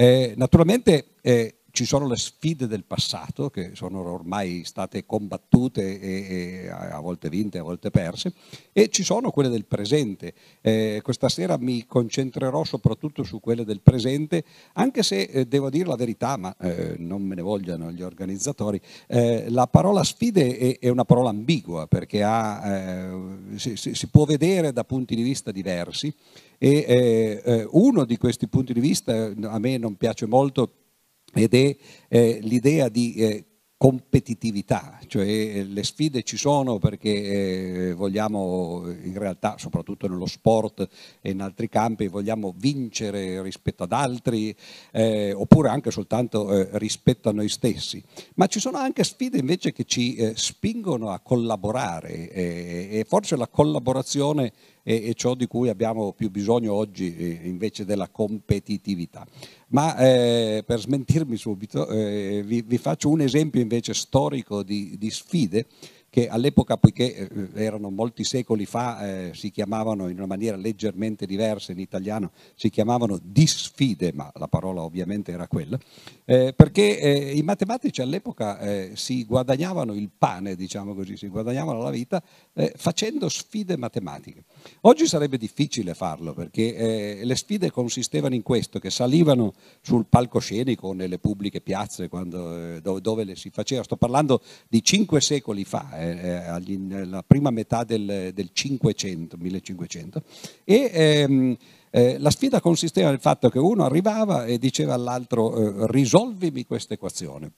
Eh, naturalmente eh, ci sono le sfide del passato che sono ormai state combattute e, e, a volte vinte, a volte perse, e ci sono quelle del presente. Eh, questa sera mi concentrerò soprattutto su quelle del presente, anche se eh, devo dire la verità, ma eh, non me ne vogliano gli organizzatori, eh, la parola sfide è, è, una parola ambigua perché ha, eh, si, si, può vedere da punti di vista diversi e eh, uno di questi punti di vista a me non piace molto ed è eh, l'idea di eh, competitività, cioè eh, le sfide ci sono perché eh, vogliamo in realtà, soprattutto nello sport e in altri campi, vogliamo vincere rispetto ad altri eh, oppure anche soltanto eh, rispetto a noi stessi, ma ci sono anche sfide invece che ci eh, spingono a collaborare e forse la collaborazione è ciò di cui abbiamo più bisogno oggi invece della competitività. Ma eh, per smentirmi subito eh, vi, vi, faccio un esempio invece storico di, di sfide che all'epoca, poiché eh, erano molti secoli fa, eh, si chiamavano in una maniera leggermente diversa in italiano, si chiamavano disfide, ma la parola ovviamente era quella, eh, perché eh, i matematici all'epoca eh, si guadagnavano il pane, diciamo così, si guadagnavano la vita eh, facendo sfide matematiche. Oggi sarebbe difficile farlo perché le sfide consistevano in questo, che salivano sul palcoscenico nelle pubbliche piazze quando, dove, dove le si faceva, sto parlando di cinque secoli fa, eh, nella prima metà del, del 500, 1500, e ehm, eh, la sfida consisteva nel fatto che uno arrivava e diceva all'altro eh, risolvimi questa equazione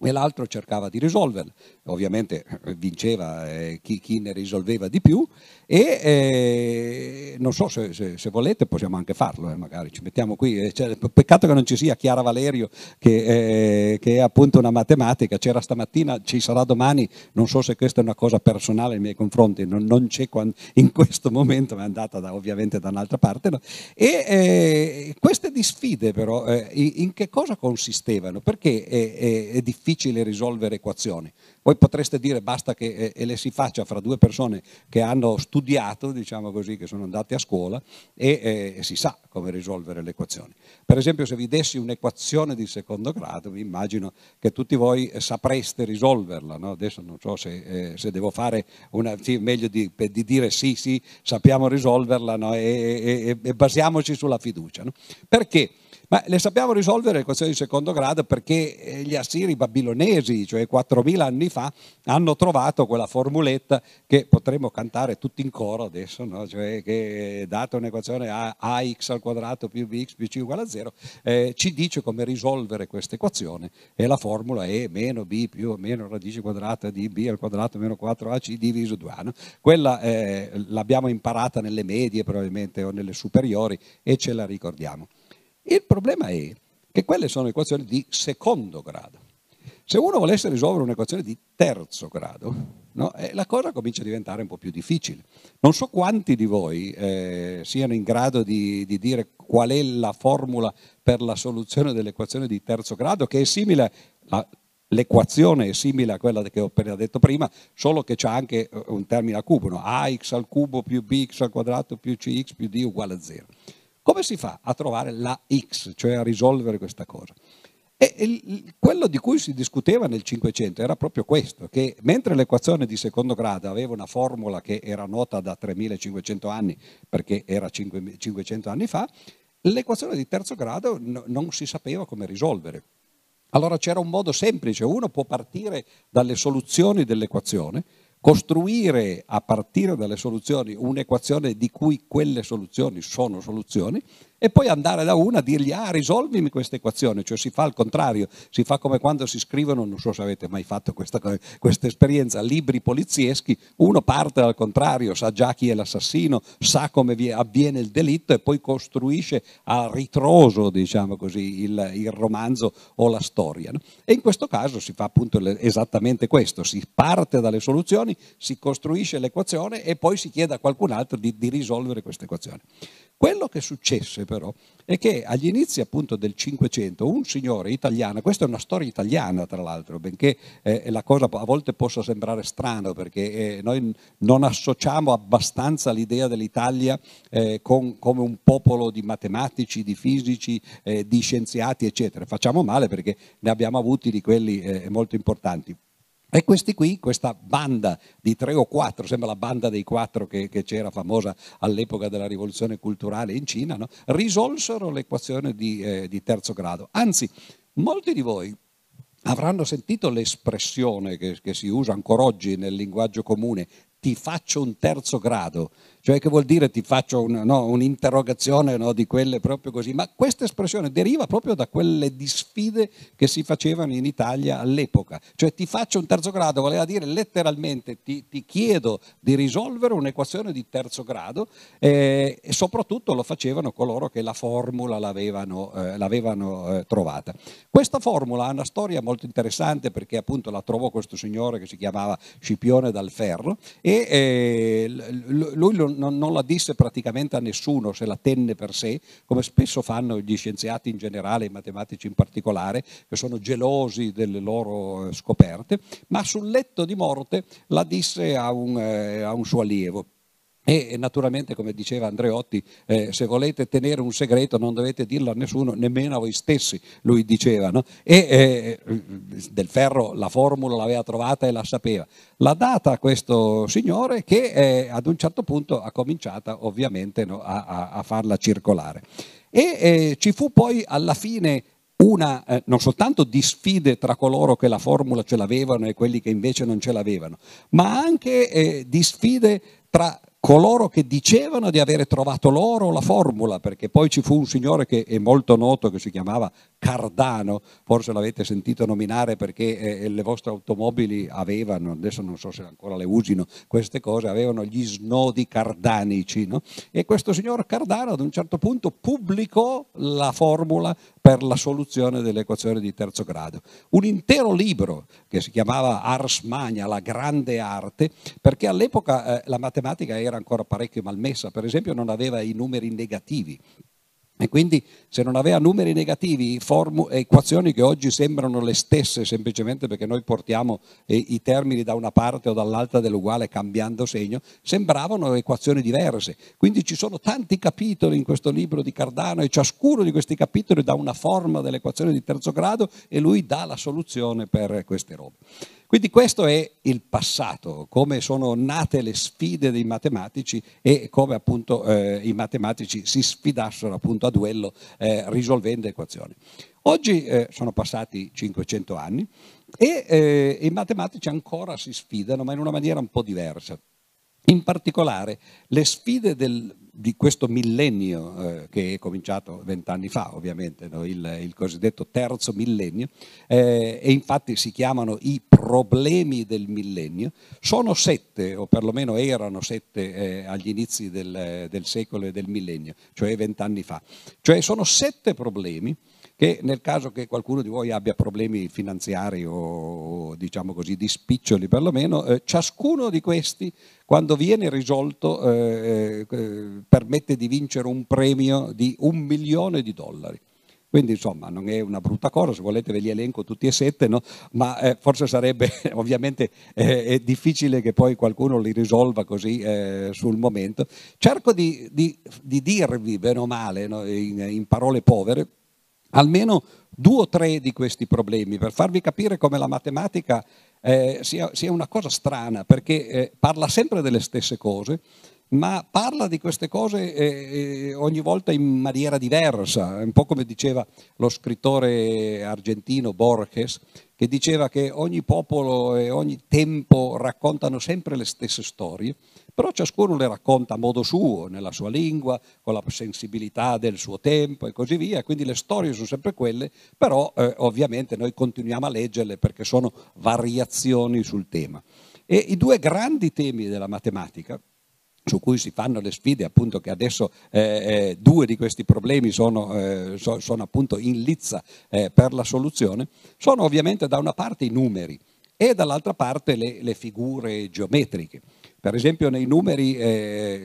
e l'altro cercava di risolverla. Ovviamente eh, vinceva eh, chi, chi, ne risolveva di più e eh, non so se, se, se, volete possiamo anche farlo, eh, magari ci mettiamo qui. Eh, cioè, peccato che non ci sia Chiara Valerio che, eh, che, è appunto una matematica, c'era stamattina, ci sarà domani, non so se questa è una cosa personale nei miei confronti, non, non c'è quando, in questo momento, ma è andata da, ovviamente da un'altra parte. No? E queste disfide però in che cosa consistevano? Perché è, è, è difficile difficile risolvere equazioni. Voi potreste dire basta che eh, e le si faccia fra due persone che hanno studiato, diciamo così, che sono andate a scuola e, eh, si sa come risolvere le equazioni. Per esempio se vi dessi un'equazione di secondo grado, vi immagino che tutti voi sapreste risolverla. No? Adesso non so se, eh, se devo fare una, sì, meglio di, di, dire sì, sì, sappiamo risolverla no? e, e, e, basiamoci sulla fiducia. No? Perché? Ma le sappiamo risolvere le equazioni di secondo grado perché eh, gli assiri babilonesi, cioè 4.000 anni fa, hanno trovato quella formuletta che potremmo cantare tutti in coro adesso, no? cioè che data un'equazione a, ax al quadrato più bx più c uguale a 0, eh, ci dice come risolvere questa equazione e la formula è meno b più o meno radice quadrata di b al quadrato meno 4ac diviso 2a. No? Quella eh, l'abbiamo imparata nelle medie probabilmente o nelle superiori e ce la ricordiamo. Il problema è che quelle sono equazioni di secondo grado. Se uno volesse risolvere un'equazione di terzo grado, no, eh, la cosa comincia a diventare un po' più difficile. Non so quanti di voi eh, siano in grado di, di, dire qual è la formula per la soluzione dell'equazione di terzo grado, che è simile a, l'equazione è simile a quella che ho appena detto prima, solo che c'è anche eh, un termine a cubo, no? ax al cubo più bx al quadrato più cx più d uguale a 0. Come si fa a trovare la X, cioè a risolvere questa cosa? E quello di cui si discuteva nel Cinquecento era proprio questo, che mentre l'equazione di secondo grado aveva una formula che era nota da 3500 anni, perché era 500 anni fa, l'equazione di terzo grado no, non si sapeva come risolvere. Allora c'era un modo semplice, uno può partire dalle soluzioni dell'equazione, costruire a partire dalle soluzioni un'equazione di cui quelle soluzioni sono soluzioni e poi andare da una a dirgli ah risolvimi questa equazione, cioè si fa al contrario, si fa come quando si scrivono, non so se avete mai fatto questa, questa esperienza, libri polizieschi, uno parte dal contrario, sa già chi è l'assassino, sa come avviene il delitto e poi costruisce a ritroso, diciamo così, il, il romanzo o la storia. No? E in questo caso si fa appunto esattamente questo, si parte dalle soluzioni, si costruisce l'equazione e poi si chiede a qualcun altro di, di risolvere questa equazione. Quello che successe però è che agli inizi appunto del Cinquecento un signore italiano, questa è una storia italiana tra l'altro, benché eh, la cosa a volte possa sembrare strano perché eh, noi non associamo abbastanza l'idea dell'Italia eh, con, come un popolo di matematici, di fisici, eh, di scienziati eccetera. Facciamo male perché ne abbiamo avuti di quelli eh, molto importanti. E questi qui, questa banda di tre o quattro, sembra la banda dei quattro che, che c'era famosa all'epoca della rivoluzione culturale in Cina, no? risolsero l'equazione di, eh, di terzo grado. Anzi, molti di voi avranno sentito l'espressione che, che, si usa ancora oggi nel linguaggio comune, ti faccio un terzo grado, cioè che vuol dire ti faccio un, no, un'interrogazione no, di quelle proprio così, ma questa espressione deriva proprio da quelle disfide che si facevano in Italia all'epoca, cioè ti faccio un terzo grado, voleva dire letteralmente ti, ti chiedo di risolvere un'equazione di terzo grado eh, e soprattutto lo facevano coloro che la formula l'avevano, eh, l'avevano eh, trovata. Questa formula ha una storia molto interessante perché appunto la trovò questo signore che si chiamava Scipione dal Ferro e eh, non, non, la disse praticamente a nessuno, se la tenne per sé, come spesso fanno gli scienziati in generale, i matematici in particolare, che sono gelosi delle loro scoperte, ma sul letto di morte la disse a un, eh, a un suo allievo. E naturalmente, come diceva Andreotti, eh, se volete tenere un segreto non dovete dirlo a nessuno, nemmeno a voi stessi, lui diceva. No? E eh, del ferro la formula l'aveva trovata e la sapeva. L'ha data a questo signore che eh, ad un certo punto ha cominciato ovviamente no, a, a, farla circolare. E eh, ci fu poi alla fine una eh, non soltanto di sfide tra coloro che la formula ce l'avevano e quelli che invece non ce l'avevano, ma anche eh, di sfide tra coloro che dicevano di avere trovato loro la formula, perché poi ci fu un signore che è molto noto che si chiamava Cardano, forse l'avete sentito nominare perché eh, le vostre automobili avevano, adesso non so se ancora le usino queste cose, avevano gli snodi cardanici. No? E questo signor Cardano ad un certo punto pubblicò la formula per la soluzione dell'equazione di terzo grado. Un intero libro che si chiamava Ars Magna, la grande arte, perché all'epoca eh, la matematica era ancora parecchio malmessa, per esempio non aveva i numeri negativi. E quindi se non aveva numeri negativi, formu- equazioni che oggi sembrano le stesse semplicemente perché noi portiamo eh, i termini da una parte o dall'altra dell'uguale cambiando segno, sembravano equazioni diverse. Quindi ci sono tanti capitoli in questo libro di Cardano e ciascuno di questi capitoli dà una forma dell'equazione di terzo grado e lui dà la soluzione per queste robe. Quindi questo è il passato, come sono nate le sfide dei matematici e come appunto eh, i matematici si sfidassero appunto a duello eh, risolvendo equazioni. Oggi eh, sono passati 500 anni e eh, i matematici ancora si sfidano, ma in una maniera un po' diversa. In particolare le sfide del, di questo millennio eh, che è cominciato vent'anni fa, ovviamente, no? il, il, cosiddetto terzo millennio, eh, e infatti si chiamano i problemi del millennio, sono sette, o perlomeno erano sette eh, agli inizi del, del secolo e del millennio, cioè vent'anni fa. Cioè sono sette problemi che nel caso che qualcuno di voi abbia problemi finanziari o diciamo così di spiccioli perlomeno, eh, ciascuno di questi quando viene risolto eh, eh, permette di vincere un premio di un milione di dollari. Quindi insomma non è una brutta cosa, se volete ve li elenco tutti e sette, no? ma eh, forse sarebbe ovviamente eh, difficile che poi qualcuno li risolva così eh, sul momento. Cerco di, di, di, dirvi, bene o male, no? in, in parole povere, almeno due o tre di questi problemi per farvi capire come la matematica eh, sia, sia, una cosa strana, perché eh, parla sempre delle stesse cose, ma parla di queste cose eh, eh ogni volta in maniera diversa, un po' come diceva lo scrittore argentino Borges, che diceva che ogni popolo e ogni tempo raccontano sempre le stesse storie, però ciascuno le racconta a modo suo, nella sua lingua, con la sensibilità del suo tempo e così via, quindi le storie sono sempre quelle, però eh, ovviamente noi continuiamo a leggerle perché sono variazioni sul tema. E i due grandi temi della matematica, su cui si fanno le sfide, appunto che adesso eh, eh, due di questi problemi sono, eh, so, sono appunto in lizza eh, per la soluzione, sono ovviamente da una parte i numeri e dall'altra parte le, le figure geometriche. Per esempio nei numeri, eh,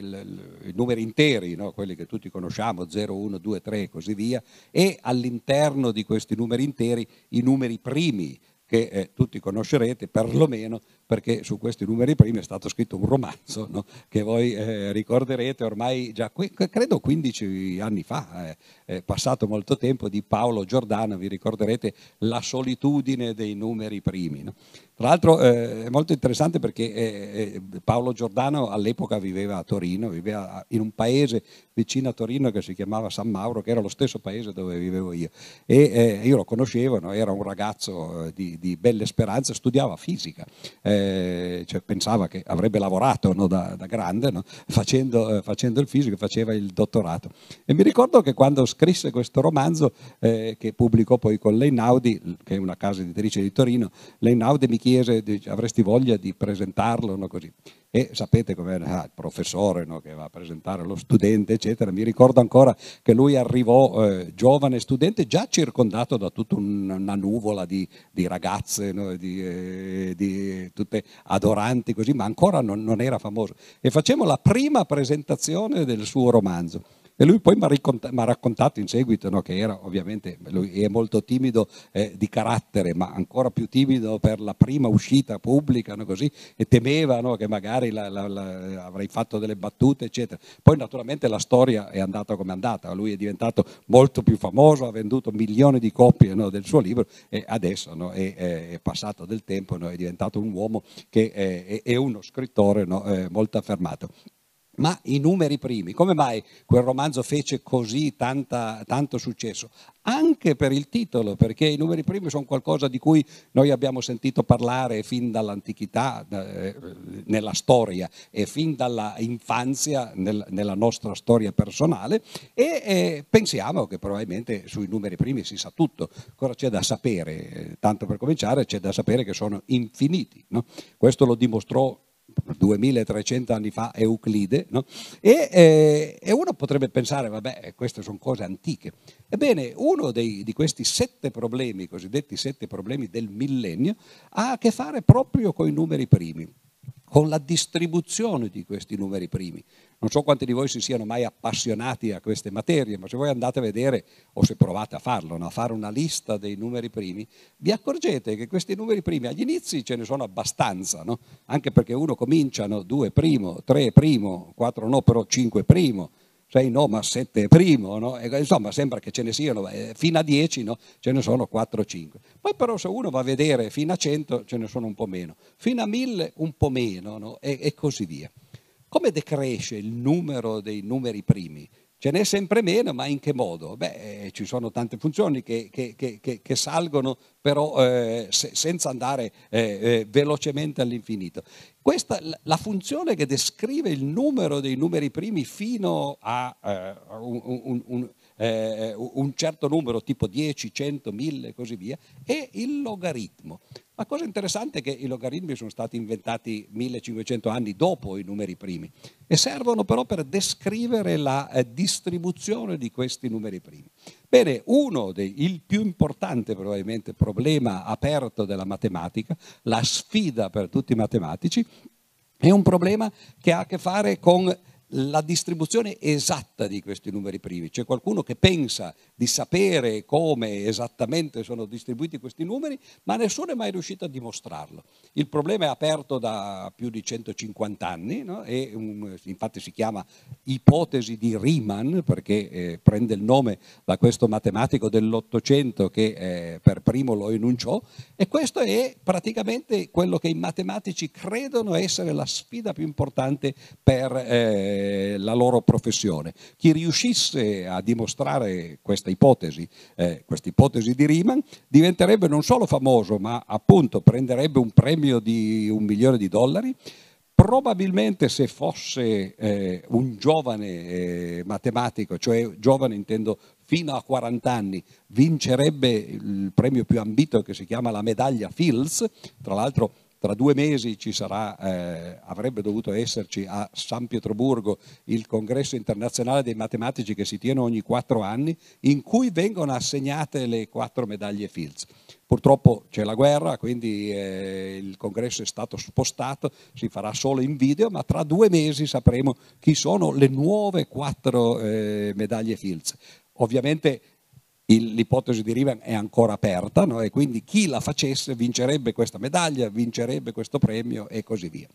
i numeri interi, no? quelli che tutti conosciamo, 0, 1, 2, 3 e così via, e all'interno di questi numeri interi i numeri primi, che eh, tutti conoscerete perlomeno perché su questi numeri primi è stato scritto un romanzo no? che voi eh, ricorderete ormai già, credo 15 anni fa, eh, passato molto tempo, di Paolo Giordano, vi ricorderete La solitudine dei numeri primi. No? Tra l'altro eh, è molto interessante perché eh, eh, Paolo Giordano all'epoca viveva a Torino, viveva in un paese vicino a Torino che si chiamava San Mauro, che era lo stesso paese dove vivevo io. E eh, io lo conoscevo, no? era un ragazzo eh, di, di, belle speranze, studiava fisica, eh, cioè pensava che avrebbe lavorato no, da, da, grande no? facendo, facendo, il fisico, faceva il dottorato. E mi ricordo che quando scrisse questo romanzo, che pubblicò poi con Leinaudi, che è una casa editrice di Torino, Leinaudi mi chiese chiese, dice, avresti voglia di presentarlo? No? Così. E sapete com'è ah, il professore no? che va a presentare lo studente, eccetera. Mi ricordo ancora che lui arrivò eh, giovane studente, già circondato da tutta una nuvola di, di ragazze, no? di, eh, di, tutte adoranti, così, ma ancora non, non era famoso. E facciamo la prima presentazione del suo romanzo. E lui poi mi ha raccontato in seguito no, che era ovviamente, lui è molto timido eh, di carattere, ma ancora più timido per la prima uscita pubblica, no, così, e temeva no, che magari la, la, la, avrei fatto delle battute, eccetera. Poi naturalmente la storia è andata come è andata, lui è diventato molto più famoso, ha venduto milioni di copie del suo libro e adesso è, è, passato del tempo, è diventato un uomo che è, è uno scrittore eh, molto affermato. Ma i numeri primi, come mai quel romanzo fece così tanta, tanto successo? Anche per il titolo, perché i numeri primi sono qualcosa di cui noi abbiamo sentito parlare fin dall'antichità, eh, nella storia e fin dall'infanzia nel, nella nostra storia personale e eh, pensiamo che probabilmente sui numeri primi si sa tutto. Cosa c'è da sapere? Tanto per cominciare c'è da sapere che sono infiniti. No? Questo lo dimostrò 2300 anni fa Euclide, no? e, eh, e, uno potrebbe pensare, vabbè, queste sono cose antiche. Ebbene, uno dei, di questi sette problemi, cosiddetti sette problemi del millennio, ha a che fare proprio con i numeri primi con la distribuzione di questi numeri primi. Non so quanti di voi si siano mai appassionati a queste materie, ma se voi andate a vedere, o se provate a farlo, no? a fare una lista dei numeri primi, vi accorgete che questi numeri primi agli inizi ce ne sono abbastanza, no? anche perché uno comincia no? 2 primo, 3 primo, 4 no, però 5 primo, 6 no, ma 7 primo, no? insomma sembra che ce ne siano, eh, fino a 10 no? ce ne sono 4 o 5. Poi però se uno va a vedere fino a 100 ce ne sono un po' meno, fino a 1000 un po' meno no? e, e così via. Come decresce il numero dei numeri primi? Ce n'è sempre meno, ma in che modo? Beh, eh, ci sono tante funzioni che, che, che, che salgono però eh, se, senza andare eh, eh velocemente all'infinito. Questa, la funzione che descrive il numero dei numeri primi fino a eh, un, un, un, eh, un certo numero, tipo 10, 100, 1000 e così via, è il logaritmo. La cosa interessante è che i logaritmi sono stati inventati 1500 anni dopo i numeri primi e servono però per descrivere la eh, distribuzione di questi numeri primi. Bene, uno dei, più importante probabilmente problema aperto della matematica, la sfida per tutti i matematici, è un problema che ha a che fare con la distribuzione esatta di questi numeri primi. C'è qualcuno che pensa di sapere come esattamente sono distribuiti questi numeri, ma nessuno è mai riuscito a dimostrarlo. Il problema è aperto da più di 150 anni no? e um, infatti si chiama ipotesi di Riemann perché eh, prende il nome da questo matematico dell'Ottocento che eh, per primo lo enunciò e questo è praticamente quello che i matematici credono essere la sfida più importante per eh, la loro professione. Chi riuscisse a dimostrare questa ipotesi, eh, questa ipotesi di Riemann, diventerebbe non solo famoso, ma appunto prenderebbe un premio di un milione di dollari. Probabilmente se fosse eh, un giovane eh, matematico, cioè giovane intendo fino a 40 anni, vincerebbe il premio più ambito che si chiama la medaglia Fields, tra l'altro tra due mesi ci sarà, eh, avrebbe dovuto esserci a San Pietroburgo il congresso internazionale dei matematici che si tiene ogni quattro anni, in cui vengono assegnate le quattro medaglie Fields. Purtroppo c'è la guerra, quindi eh, il congresso è stato spostato, si farà solo in video, ma tra due mesi sapremo chi sono le nuove quattro eh, medaglie Fields. Ovviamente l'ipotesi di Riven è ancora aperta no? e quindi chi la facesse vincerebbe questa medaglia, vincerebbe questo premio e così via.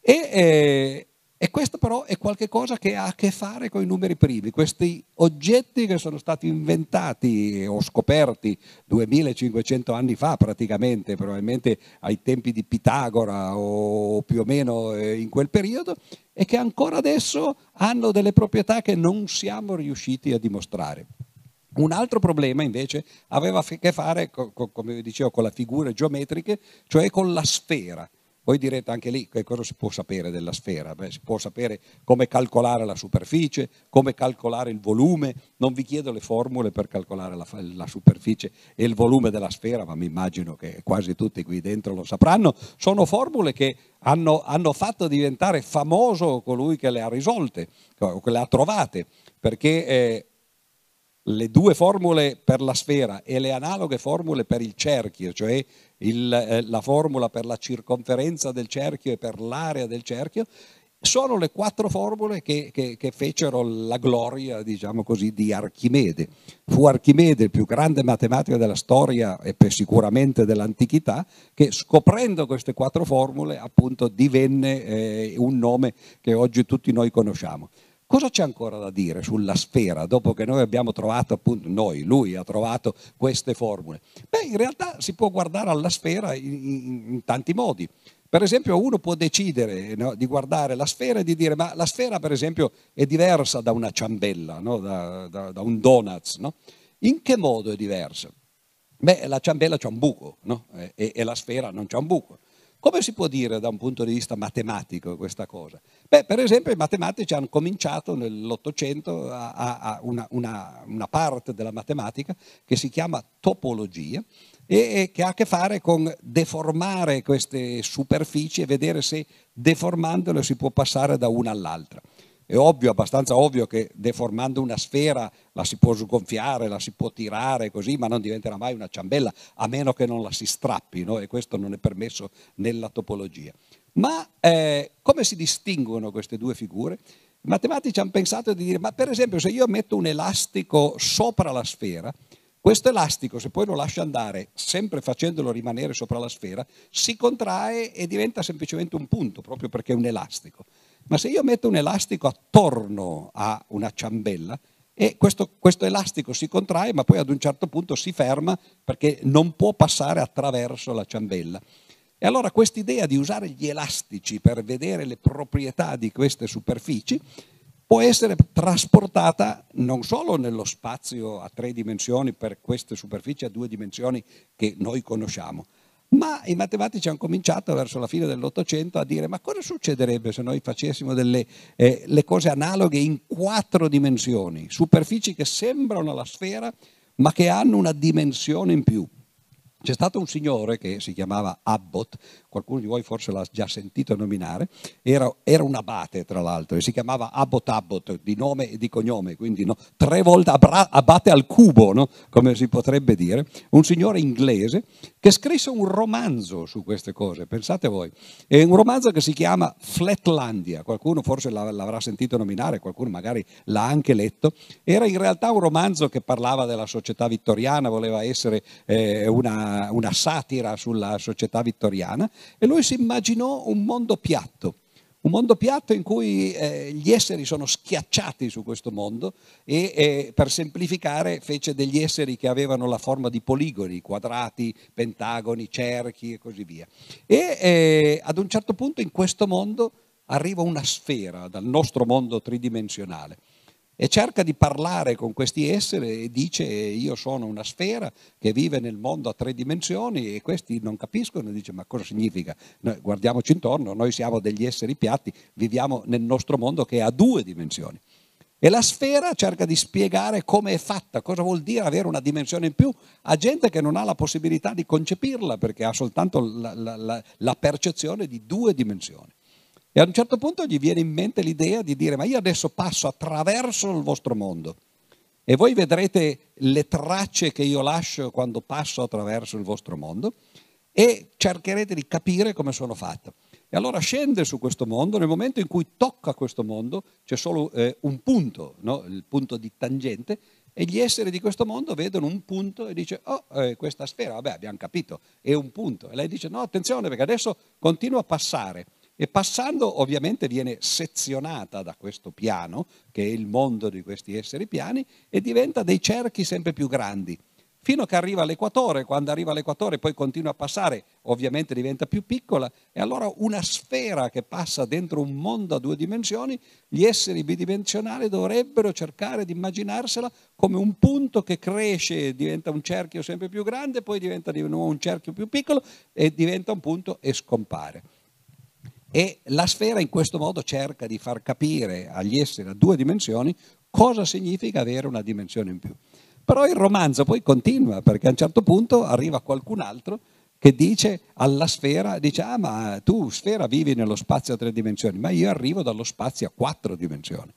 E, eh, e questo però è qualcosa che ha a che fare con i numeri primi, questi oggetti che sono stati inventati o scoperti 2500 anni fa praticamente, probabilmente ai tempi di Pitagora o più o meno eh, in quel periodo, e che ancora adesso hanno delle proprietà che non siamo riusciti a dimostrare. Un altro problema invece aveva a che fare, come dicevo, con le figure geometriche, cioè con la sfera. Voi direte anche lì che cosa si può sapere della sfera? Beh, si può sapere come calcolare la superficie, come calcolare il volume. Non vi chiedo le formule per calcolare la, la superficie e il volume della sfera, ma mi immagino che quasi tutti qui dentro lo sapranno. Sono formule che hanno, hanno fatto diventare famoso colui che le ha risolte, che le ha trovate, perché eh, le due formule per la sfera e le analoghe formule per il cerchio, cioè il, eh, la formula per la circonferenza del cerchio e per l'area del cerchio, sono le quattro formule che, che, che, fecero la gloria, diciamo così, di Archimede. Fu Archimede il più grande matematico della storia e sicuramente dell'antichità, che scoprendo queste quattro formule appunto divenne eh, un nome che oggi tutti noi conosciamo. Cosa c'è ancora da dire sulla sfera dopo che noi abbiamo trovato, appunto, noi, lui ha trovato queste formule? Beh, in realtà si può guardare alla sfera in, in, in tanti modi. Per esempio uno può decidere no, di guardare la sfera e di dire ma la sfera per esempio è diversa da una ciambella, no, da, da, da, un donuts. No? In che modo è diversa? Beh, la ciambella c'ha un buco e, e la sfera non c'ha un buco. Come si può dire da un punto di vista matematico questa cosa? Beh, per esempio i matematici hanno cominciato nell'Ottocento a, a, una, una, una, parte della matematica che si chiama topologia e, e che ha a che fare con deformare queste superfici e vedere se deformandole si può passare da una all'altra. È ovvio, abbastanza ovvio che deformando una sfera la si può sgonfiare, la si può tirare così, ma non diventerà mai una ciambella, a meno che non la si strappi, no? e questo non è permesso nella topologia. Ma eh, come si distinguono queste due figure? I matematici hanno pensato di dire, ma per esempio se io metto un elastico sopra la sfera, questo elastico, se poi lo lascio andare, sempre facendolo rimanere sopra la sfera, si contrae e diventa semplicemente un punto, proprio perché è un elastico. Ma se io metto un elastico attorno a una ciambella, e questo, questo, elastico si contrae, ma poi ad un certo punto si ferma perché non può passare attraverso la ciambella. E allora quest'idea di usare gli elastici per vedere le proprietà di queste superfici può essere trasportata non solo nello spazio a tre dimensioni per queste superfici a due dimensioni che noi conosciamo, ma i matematici hanno cominciato verso la fine dell'Ottocento a dire ma cosa succederebbe se noi facessimo delle eh, cose analoghe in quattro dimensioni, superfici che sembrano la sfera ma che hanno una dimensione in più. C'è stato un signore che si chiamava Abbott, qualcuno di voi forse l'ha già sentito nominare, era, era un abate tra l'altro e si chiamava Abbott Abbott di nome e di cognome, quindi no, tre volte abate al cubo, no? come si potrebbe dire, un signore inglese che scrisse un romanzo su queste cose, pensate voi, è un romanzo che si chiama Flatlandia, qualcuno forse l'avrà sentito nominare, qualcuno magari l'ha anche letto, era in realtà un romanzo che parlava della società vittoriana, voleva essere eh, una una, satira sulla società vittoriana e lui si immaginò un mondo piatto, un mondo piatto in cui eh, gli esseri sono schiacciati su questo mondo e eh, per semplificare fece degli esseri che avevano la forma di poligoni, quadrati, pentagoni, cerchi e così via. E eh, ad un certo punto in questo mondo arriva una sfera dal nostro mondo tridimensionale e cerca di parlare con questi esseri e dice io sono una sfera che vive nel mondo a tre dimensioni e questi non capiscono e dice ma cosa significa? Noi guardiamoci intorno, noi siamo degli esseri piatti, viviamo nel nostro mondo che ha due dimensioni. E la sfera cerca di spiegare come è fatta, cosa vuol dire avere una dimensione in più a gente che non ha la possibilità di concepirla perché ha soltanto la, la, la, la percezione di due dimensioni. E a un certo punto gli viene in mente l'idea di dire ma io adesso passo attraverso il vostro mondo e voi vedrete le tracce che io lascio quando passo attraverso il vostro mondo e cercherete di capire come sono fatte. E allora scende su questo mondo, nel momento in cui tocca questo mondo c'è solo eh, un punto, no? il punto di tangente, e gli esseri di questo mondo vedono un punto e dice, oh, eh, questa sfera, vabbè, abbiamo capito, è un punto. E lei dice, no, attenzione, perché adesso continua a passare. E passando ovviamente viene sezionata da questo piano, che è il mondo di questi esseri piani, e diventa dei cerchi sempre più grandi fino a che arriva all'equatore, quando arriva all'equatore poi continua a passare, ovviamente diventa più piccola e allora una sfera che passa dentro un mondo a due dimensioni, gli esseri bidimensionali dovrebbero cercare di immaginarsela come un punto che cresce, diventa un cerchio sempre più grande, poi diventa di nuovo un cerchio più piccolo e diventa un punto e scompare. E la sfera in questo modo cerca di far capire agli esseri a due dimensioni cosa significa avere una dimensione in più. Però il romanzo poi continua perché a un certo punto arriva qualcun altro che dice alla sfera, dice ah ma tu sfera vivi nello spazio a tre dimensioni, ma io arrivo dallo spazio a quattro dimensioni.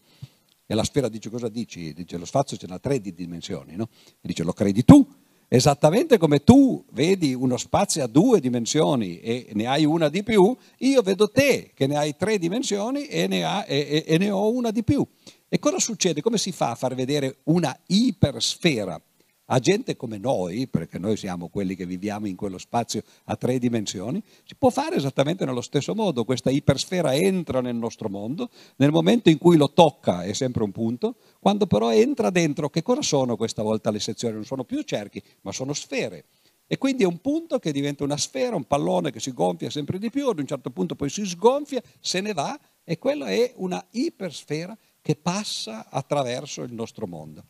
E la sfera dice cosa dici? Dice lo spazio ce n'ha tre di dimensioni, no? E dice lo credi tu? Esattamente come tu vedi uno spazio a due dimensioni e ne hai una di più, io vedo te che ne hai tre dimensioni e ne, ha, e, e, e ne ho una di più. E cosa succede? Come si fa a far vedere una ipersfera a gente come noi, perché noi siamo quelli che viviamo in quello spazio a tre dimensioni, si può fare esattamente nello stesso modo. Questa ipersfera entra nel nostro mondo, nel momento in cui lo tocca è sempre un punto, quando però entra dentro, che cosa sono questa volta le sezioni? Non sono più cerchi, ma sono sfere. E quindi è un punto che diventa una sfera, un pallone che si gonfia sempre di più, ad un certo punto poi si sgonfia, se ne va e quella è una ipersfera che passa attraverso il nostro mondo.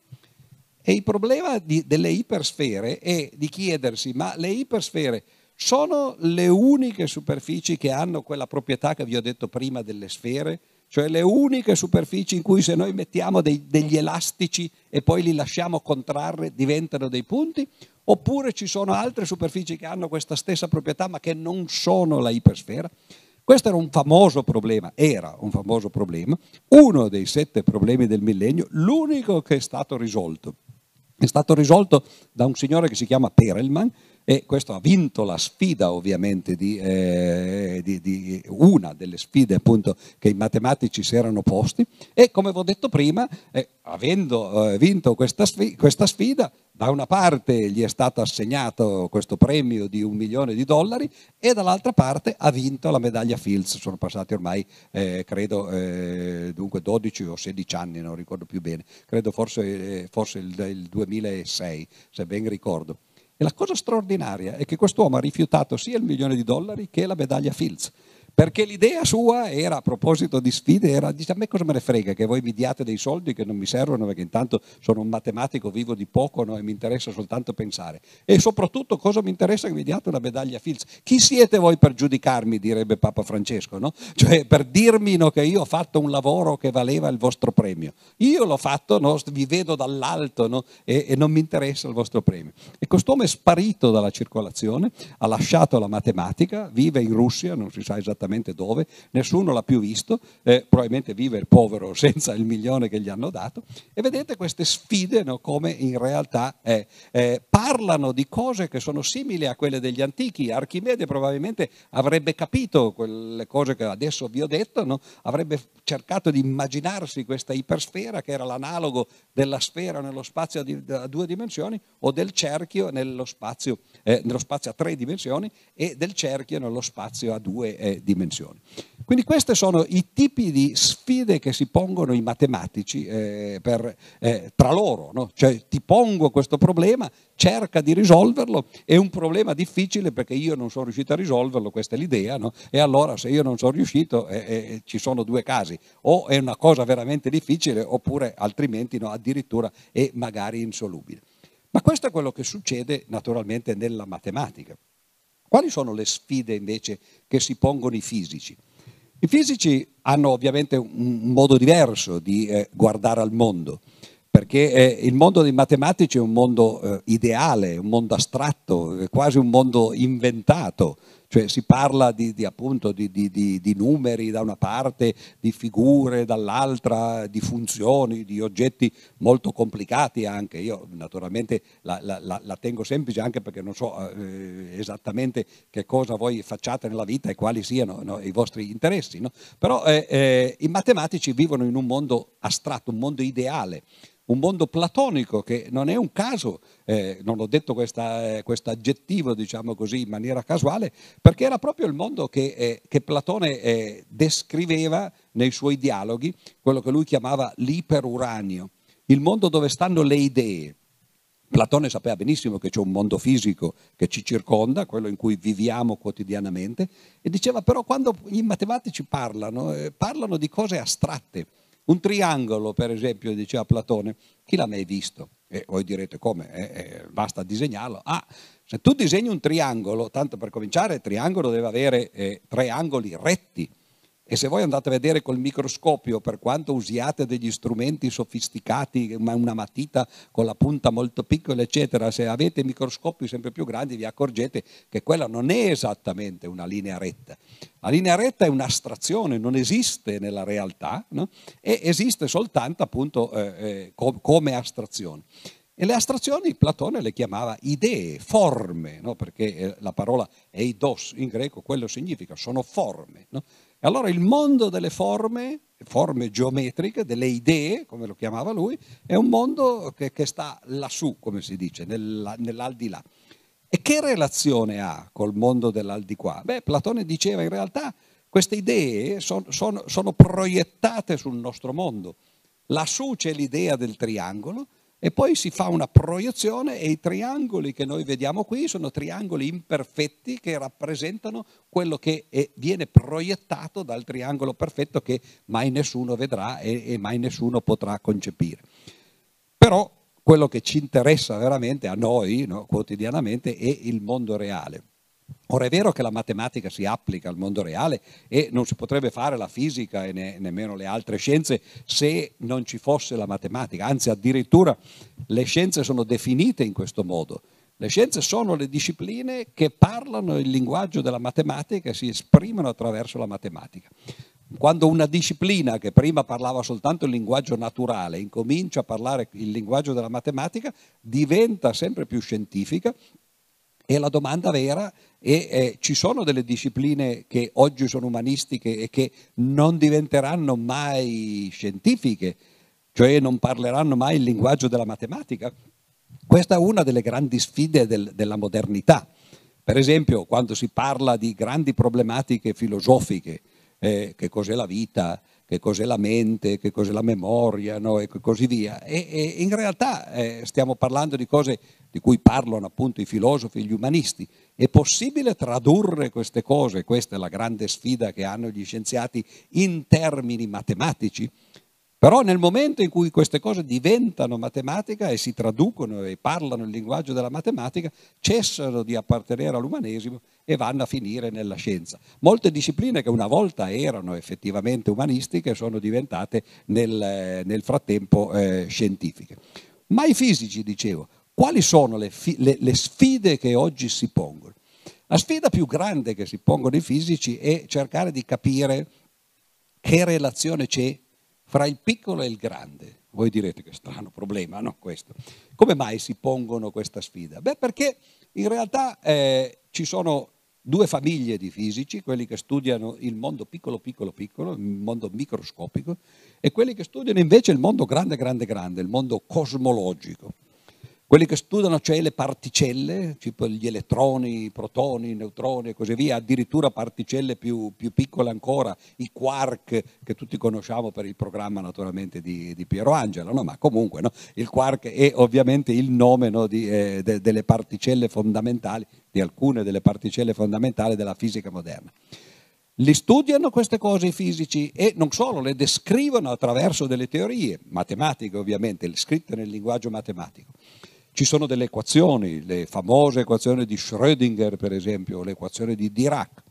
E il problema di, delle ipersfere è di chiedersi, ma le ipersfere sono le uniche superfici che hanno quella proprietà che vi ho detto prima delle sfere? Cioè le uniche superfici in cui se noi mettiamo dei, degli elastici e poi li lasciamo contrarre diventano dei punti? Oppure ci sono altre superfici che hanno questa stessa proprietà ma che non sono la ipersfera? Questo era un famoso problema, era un famoso problema, uno dei sette problemi del millennio, l'unico che è stato risolto. È stato risolto da un signore che si chiama Perelman e questo ha vinto la sfida ovviamente di, eh, di, di, una delle sfide appunto che i matematici si erano posti. E come vi ho detto prima, eh, avendo eh, vinto questa sfida, questa sfida da una parte gli è stato assegnato questo premio di un milione di dollari e dall'altra parte ha vinto la medaglia Fields. Sono passati ormai, eh, credo, eh, dunque 12 o 16 anni, non ricordo più bene, credo forse, eh, forse il, il 2006, se ben ricordo. E la cosa straordinaria è che quest'uomo ha rifiutato sia il milione di dollari che la medaglia Fields. Perché l'idea sua era, a proposito di sfide, era, dice a me cosa me ne frega che voi mi diate dei soldi che non mi servono perché intanto sono un matematico, vivo di poco no? e mi interessa soltanto pensare. E soprattutto cosa mi interessa che mi diate una medaglia Fields? Chi siete voi per giudicarmi, direbbe Papa Francesco, no? Cioè per dirmi no, che io ho fatto un lavoro che valeva il vostro premio. Io l'ho fatto, no? vi vedo dall'alto e, e non mi interessa il vostro premio. E quest'uomo è sparito dalla circolazione, ha lasciato la matematica, vive in Russia, non si sa esattamente esattamente dove, nessuno l'ha più visto, eh, probabilmente vive il povero senza il milione che gli hanno dato, e vedete queste sfide no, come in realtà eh, eh, parlano di cose che sono simili a quelle degli antichi. Archimede probabilmente avrebbe capito quelle cose che adesso vi ho detto, no? avrebbe cercato di immaginarsi questa ipersfera che era l'analogo della sfera nello spazio a due dimensioni o del cerchio nello spazio, eh, nello spazio a tre dimensioni e del cerchio nello spazio a due eh, dimensioni dimensioni. Quindi questi sono i tipi di sfide che si pongono i matematici eh, per, eh, tra loro, no? cioè ti pongo questo problema, cerca di risolverlo, è un problema difficile perché io non sono riuscito a risolverlo, questa è l'idea, no? e allora se io non sono riuscito eh, eh ci sono due casi, o è una cosa veramente difficile oppure altrimenti no, addirittura è magari insolubile. Ma questo è quello che succede naturalmente nella matematica. Quali sono le sfide invece che si pongono i fisici? I fisici hanno ovviamente un modo diverso di eh, guardare al mondo, perché eh, il mondo dei matematici è un mondo eh, ideale, un mondo astratto, è quasi un mondo inventato, cioè si parla di, di, appunto, di, di, numeri da una parte, di figure dall'altra, di funzioni, di oggetti molto complicati anche. Io naturalmente la, la, la tengo semplice anche perché non so eh, esattamente che cosa voi facciate nella vita e quali siano no, i vostri interessi, no? però eh, eh, i matematici vivono in un mondo astratto, un mondo ideale un mondo platonico che non è un caso, eh, non ho detto questo eh, aggettivo diciamo così in maniera casuale, perché era proprio il mondo che, eh, che Platone eh, descriveva nei suoi dialoghi, quello che lui chiamava l'iperuranio, il mondo dove stanno le idee. Platone sapeva benissimo che c'è un mondo fisico che ci circonda, quello in cui viviamo quotidianamente, e diceva però quando i matematici parlano, eh, parlano di cose astratte un triangolo, per esempio, diceva Platone, chi l'ha mai visto? E voi direte come? Eh, eh, basta disegnarlo. Ah, se tu disegni un triangolo, tanto per cominciare, il triangolo deve avere eh, tre angoli retti e se voi andate a vedere col microscopio, per quanto usiate degli strumenti sofisticati, una matita con la punta molto piccola, eccetera, se avete microscopi sempre più grandi vi accorgete che quella non è esattamente una linea retta. La linea retta è un'astrazione, non esiste nella realtà no? e esiste soltanto appunto eh, eh, com- come astrazione. E le astrazioni Platone le chiamava idee, forme, no? perché eh, la parola eidos in greco quello significa, sono forme. No? Allora il mondo delle forme, forme geometriche, delle idee, come lo chiamava lui, è un mondo che, che sta lassù, come si dice, nella, nell'aldilà. E che relazione ha col mondo dell'aldilà? Beh, Platone diceva in realtà queste idee son, son, sono proiettate sul nostro mondo. Lassù c'è l'idea del triangolo, e poi si fa una proiezione e i triangoli che noi vediamo qui sono triangoli imperfetti che rappresentano quello che è, viene proiettato dal triangolo perfetto che mai nessuno vedrà e, e mai nessuno potrà concepire. Però quello che ci interessa veramente a noi no, quotidianamente è il mondo reale. Ora è vero che la matematica si applica al mondo reale e non si potrebbe fare la fisica e ne, nemmeno le altre scienze se non ci fosse la matematica, anzi addirittura le scienze sono definite in questo modo. Le scienze sono le discipline che parlano il linguaggio della matematica e si esprimono attraverso la matematica. Quando una disciplina che prima parlava soltanto il linguaggio naturale incomincia a parlare il linguaggio della matematica, diventa sempre più scientifica e la domanda vera è, eh, ci sono delle discipline che oggi sono umanistiche e che non diventeranno mai scientifiche, cioè non parleranno mai il linguaggio della matematica? Questa è una delle grandi sfide del, della modernità. Per esempio, quando si parla di grandi problematiche filosofiche, eh, che cos'è la vita, che cos'è la mente, che cos'è la memoria no? e così via. E, e in realtà eh, stiamo parlando di cose di cui parlano appunto i filosofi, gli umanisti. È possibile tradurre queste cose, questa è la grande sfida che hanno gli scienziati, in termini matematici? Però nel momento in cui queste cose diventano matematica e si traducono e parlano il linguaggio della matematica, cessano di appartenere all'umanesimo e vanno a finire nella scienza. Molte discipline che una volta erano effettivamente umanistiche sono diventate nel, nel frattempo eh, scientifiche. Ma i fisici, dicevo, quali sono le, le, le sfide che oggi si pongono? La sfida più grande che si pongono i fisici è cercare di capire che relazione c'è fra il piccolo e il grande. Voi direte che strano problema, no? Questo. Come mai si pongono questa sfida? Beh, perché in realtà eh, ci sono due famiglie di fisici, quelli che studiano il mondo piccolo, piccolo, piccolo, il mondo microscopico, e quelli che studiano invece il mondo grande, grande, grande, il mondo cosmologico. Quelli che studiano cioè le particelle, tipo gli elettroni, i protoni, i neutroni e così via, addirittura particelle più, più, piccole ancora, i quark che tutti conosciamo per il programma naturalmente di, di Piero Angela, no? ma comunque no? il quark è ovviamente il nome no, di, eh, de, delle particelle fondamentali, di alcune delle particelle fondamentali della fisica moderna. Li studiano queste cose i fisici e non solo, le descrivono attraverso delle teorie matematiche ovviamente, scritte nel linguaggio matematico ci sono delle equazioni, le famose equazioni di Schrödinger per esempio, l'equazione di Dirac.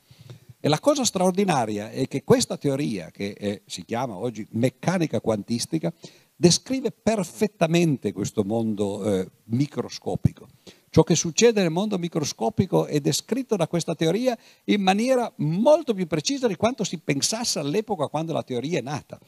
E la cosa straordinaria è che questa teoria, che è, si chiama oggi meccanica quantistica, descrive perfettamente questo mondo eh, microscopico. Ciò che succede nel mondo microscopico è descritto da questa teoria in maniera molto più precisa di quanto si pensasse all'epoca quando la teoria è nata.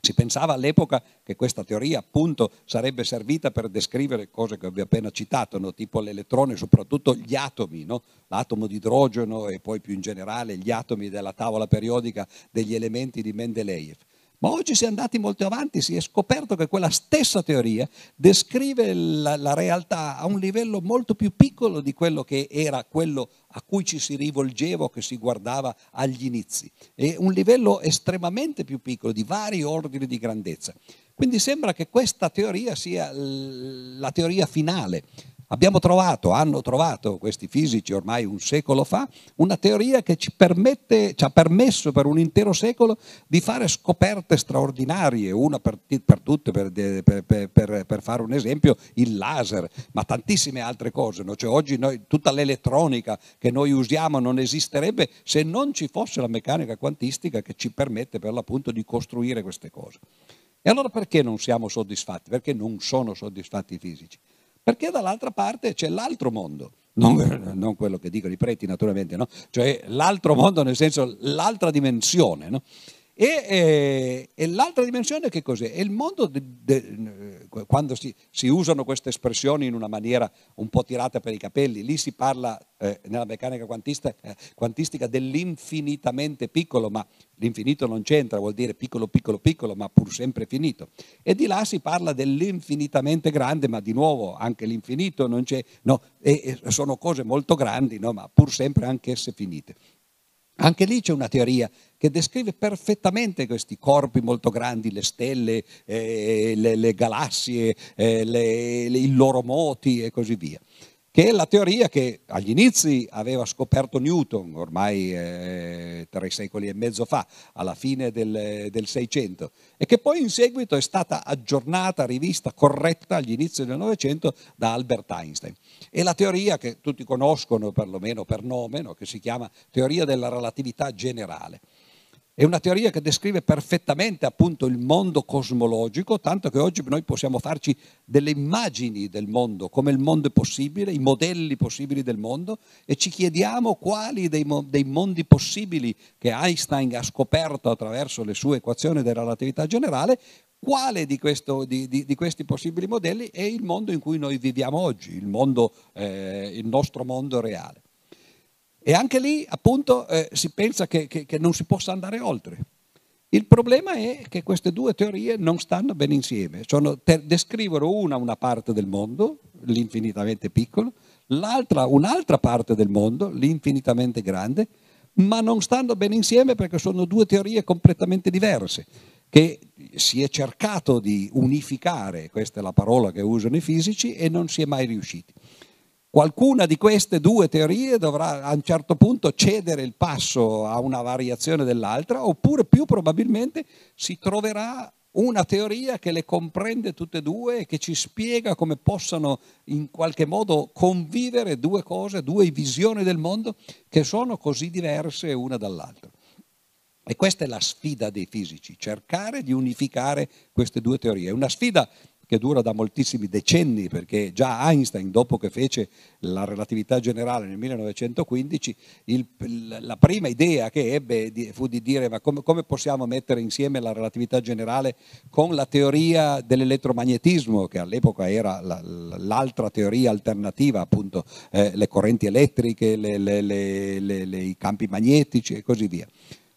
Si pensava all'epoca che questa teoria appunto sarebbe servita per descrivere cose che vi ho appena citato, no? tipo l'elettrone, soprattutto gli atomi, no? l'atomo di idrogeno e poi più in generale gli atomi della tavola periodica degli elementi di Mendeleev. Ma oggi si è andati molto avanti, si è scoperto che quella stessa teoria descrive la, la, realtà a un livello molto più piccolo di quello che era quello a cui ci si rivolgeva o che si guardava agli inizi. È un livello estremamente più piccolo, di vari ordini di grandezza. Quindi sembra che questa teoria sia la teoria finale Abbiamo trovato, hanno trovato questi fisici ormai un secolo fa, una teoria che ci, permette, ci ha permesso per un intero secolo di fare scoperte straordinarie, una per, per tutte, per, per, per, fare un esempio, il laser, ma tantissime altre cose. No? Cioè, oggi noi, tutta l'elettronica che noi usiamo non esisterebbe se non ci fosse la meccanica quantistica che ci permette per l'appunto di costruire queste cose. E allora perché non siamo soddisfatti? Perché non sono soddisfatti i fisici? Perché dall'altra parte c'è l'altro mondo, non, non quello che dicono i preti naturalmente, no? cioè l'altro mondo nel senso l'altra dimensione. No? E, eh, e, l'altra dimensione che cos'è? È il mondo, de, de, quando si, si, usano queste espressioni in una maniera un po' tirata per i capelli, lì si parla eh, nella meccanica quantistica, eh, quantistica dell'infinitamente piccolo, ma l'infinito non c'entra, vuol dire piccolo, piccolo, piccolo, ma pur sempre finito. E di là si parla dell'infinitamente grande, ma di nuovo anche l'infinito non c'è, no, e, e sono cose molto grandi, no, ma pur sempre anch'esse finite. Anche lì c'è una teoria che descrive perfettamente questi corpi molto grandi, le stelle, eh, le, le, galassie, eh, le, le, i loro moti e così via che è la teoria che agli inizi aveva scoperto Newton, ormai eh, tre secoli e mezzo fa, alla fine del, 600, e che poi in seguito è stata aggiornata, rivista, corretta agli inizi del Novecento da Albert Einstein. È la teoria che tutti conoscono, perlomeno per nome, no? che si chiama teoria della relatività generale. È una teoria che descrive perfettamente appunto il mondo cosmologico, tanto che oggi noi possiamo farci delle immagini del mondo, come il mondo è possibile, i modelli possibili del mondo e ci chiediamo quali dei, dei mondi possibili che Einstein ha scoperto attraverso le sue equazioni della relatività generale, quale di, questo, di, di, di, questi possibili modelli è il mondo in cui noi viviamo oggi, il, mondo, eh, il nostro mondo reale. E anche lì appunto eh, si pensa che, che, che non si possa andare oltre. Il problema è che queste due teorie non stanno bene insieme, te, descrivono una una parte del mondo, l'infinitamente piccolo, l'altra un'altra parte del mondo, l'infinitamente grande, ma non stanno bene insieme perché sono due teorie completamente diverse, che si è cercato di unificare, questa è la parola che usano i fisici, e non si è mai riusciti. Qualcuna di queste due teorie dovrà a un certo punto cedere il passo a una variazione dell'altra, oppure più probabilmente si troverà una teoria che le comprende tutte e due e che ci spiega come possano in qualche modo convivere due cose, due visioni del mondo che sono così diverse una dall'altra. E questa è la sfida dei fisici, cercare di unificare queste due teorie. È una sfida che dura da moltissimi decenni, perché già Einstein, dopo che fece la relatività generale nel 1915, il, la prima idea che ebbe fu di dire ma come, come, possiamo mettere insieme la relatività generale con la teoria dell'elettromagnetismo, che all'epoca era la, l'altra teoria alternativa, appunto eh, le correnti elettriche, le, le, le, i campi magnetici e così via.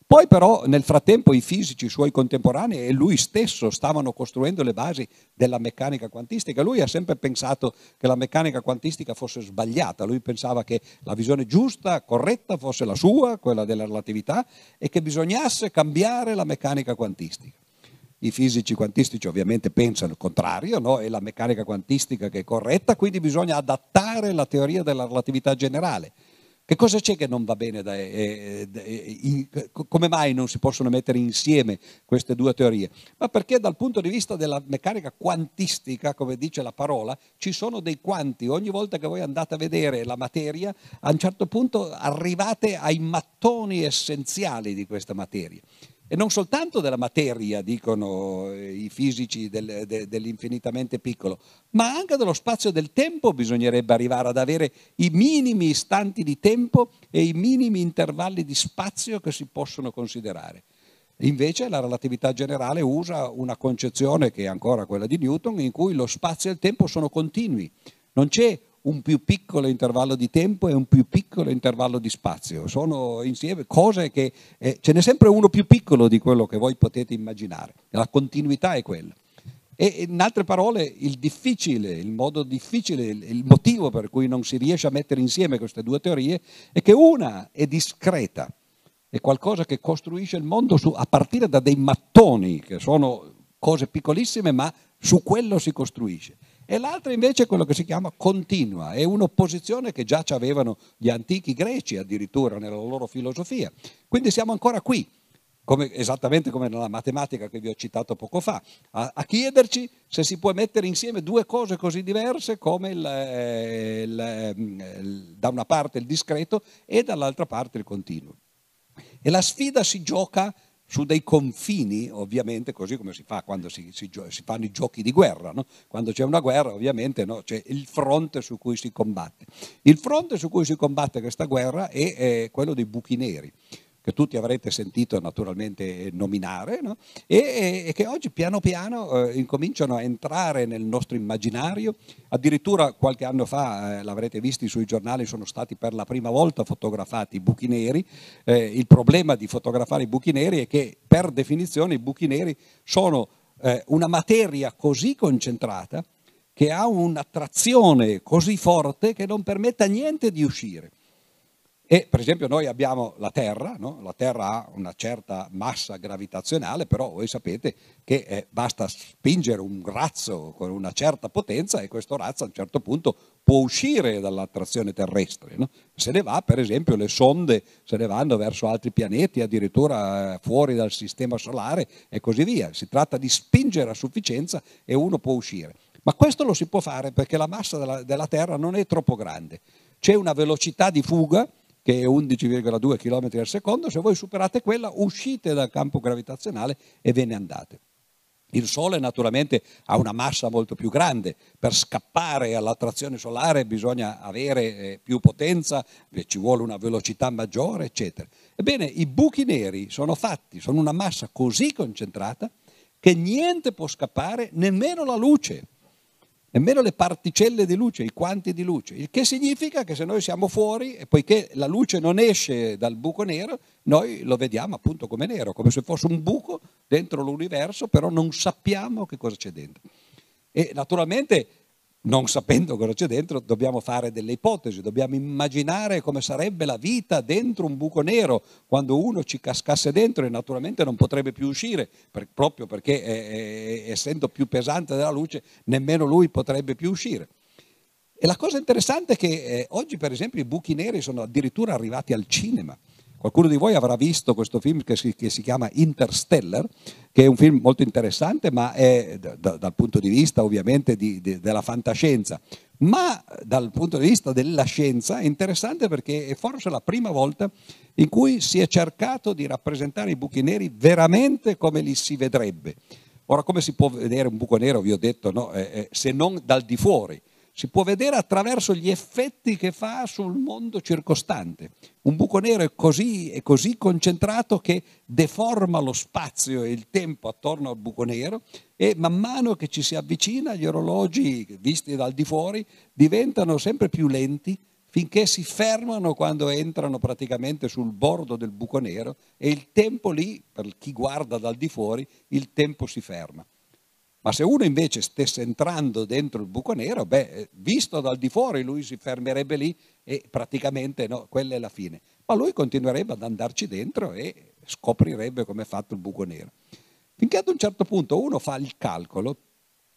Poi però nel frattempo i fisici suoi contemporanei e lui stesso stavano costruendo le basi della meccanica quantistica. Lui ha sempre pensato che la meccanica quantistica fosse sbagliata, lui pensava che la visione giusta, corretta fosse la sua, quella della relatività, e che bisognasse cambiare la meccanica quantistica. I fisici quantistici ovviamente pensano il contrario, no? è la meccanica quantistica che è corretta, quindi bisogna adattare la teoria della relatività generale che cosa c'è che non va bene? Da, eh, eh, in, come mai non si possono mettere insieme queste due teorie? Ma perché dal punto di vista della meccanica quantistica, come dice la parola, ci sono dei quanti. Ogni volta che voi andate a vedere la materia, a un certo punto arrivate ai mattoni essenziali di questa materia. E non soltanto della materia, dicono eh, i fisici del, de, dell'infinitamente piccolo, ma anche dello spazio del tempo bisognerebbe arrivare ad avere i minimi istanti di tempo e i minimi intervalli di spazio che si possono considerare. Invece la relatività generale usa una concezione che è ancora quella di Newton, in cui lo spazio e il tempo sono continui. Non c'è un più piccolo intervallo di tempo e un più piccolo intervallo di spazio. Sono insieme cose che eh, ce n'è sempre uno più piccolo di quello che voi potete immaginare. La continuità è quella. E in altre parole, il difficile, il modo difficile, il motivo per cui non si riesce a mettere insieme queste due teorie è che una è discreta, è qualcosa che costruisce il mondo su, a partire da dei mattoni, che sono cose piccolissime, ma su quello si costruisce e l'altra invece è quello che si chiama continua, è un'opposizione che già ci avevano gli antichi greci addirittura nella loro filosofia. Quindi siamo ancora qui, come, esattamente come nella matematica che vi ho citato poco fa, a, a, chiederci se si può mettere insieme due cose così diverse come il, eh, il, il, da una parte il discreto e dall'altra parte il continuo. E la sfida si gioca su dei confini, ovviamente, così come si fa quando si, si, si fanno i giochi di guerra. No? Quando c'è una guerra, ovviamente, no? c'è il fronte su cui si combatte. Il fronte su cui si combatte questa guerra è, è quello dei buchi neri che tutti avrete sentito naturalmente nominare no? e, e, che oggi piano piano eh, incominciano a entrare nel nostro immaginario. Addirittura qualche anno fa, eh, l'avrete visto sui giornali, sono stati per la prima volta fotografati i buchi neri. Eh, il problema di fotografare i buchi neri è che per definizione i buchi neri sono eh, una materia così concentrata che ha un'attrazione così forte che non permette a niente di uscire. E per esempio noi abbiamo la Terra, no? la Terra ha una certa massa gravitazionale, però voi sapete che eh, basta spingere un razzo con una certa potenza e questo razzo a un certo punto può uscire dall'attrazione terrestre. No? Se ne va, per esempio, le sonde se ne vanno verso altri pianeti, addirittura eh, fuori dal sistema solare e così via. Si tratta di spingere a sufficienza e uno può uscire. Ma questo lo si può fare perché la massa della, della Terra non è troppo grande. C'è una velocità di fuga che è 11,2 km al secondo, se voi superate quella uscite dal campo gravitazionale e ve ne andate. Il Sole naturalmente ha una massa molto più grande, per scappare all'attrazione solare bisogna avere eh, più potenza, ci vuole una velocità maggiore, eccetera. Ebbene, i buchi neri sono fatti, sono una massa così concentrata che niente può scappare, nemmeno la luce nemmeno le particelle di luce, i quanti di luce, il che significa che se noi siamo fuori e poiché la luce non esce dal buco nero, noi lo vediamo appunto come nero, come se fosse un buco dentro l'universo, però non sappiamo che cosa c'è dentro. E naturalmente non sapendo cosa c'è dentro, dobbiamo fare delle ipotesi, dobbiamo immaginare come sarebbe la vita dentro un buco nero quando uno ci cascasse dentro e naturalmente non potrebbe più uscire, per, proprio perché eh, essendo più pesante della luce nemmeno lui potrebbe più uscire. E la cosa interessante è che eh, oggi per esempio i buchi neri sono addirittura arrivati al cinema. Qualcuno di voi avrà visto questo film che si, che si chiama Interstellar, che è un film molto interessante, ma è da, dal punto di vista ovviamente di, di, della fantascienza, ma dal punto di vista della scienza è interessante perché è forse la prima volta in cui si è cercato di rappresentare i buchi neri veramente come li si vedrebbe. Ora, come si può vedere un buco nero, vi ho detto, no? eh, eh, se non dal di fuori? Si può vedere attraverso gli effetti che fa sul mondo circostante. Un buco nero è così, è così, concentrato che deforma lo spazio e il tempo attorno al buco nero e man mano che ci si avvicina gli orologi visti dal di fuori diventano sempre più lenti finché si fermano quando entrano praticamente sul bordo del buco nero e il tempo lì, per chi guarda dal di fuori, il tempo si ferma. Ma se uno invece stesse entrando dentro il buco nero, beh, eh, visto dal di fuori lui si fermerebbe lì e praticamente no, quella è la fine. Ma lui continuerebbe ad andarci dentro e scoprirebbe come è fatto il buco nero. Finché ad un certo punto uno fa il calcolo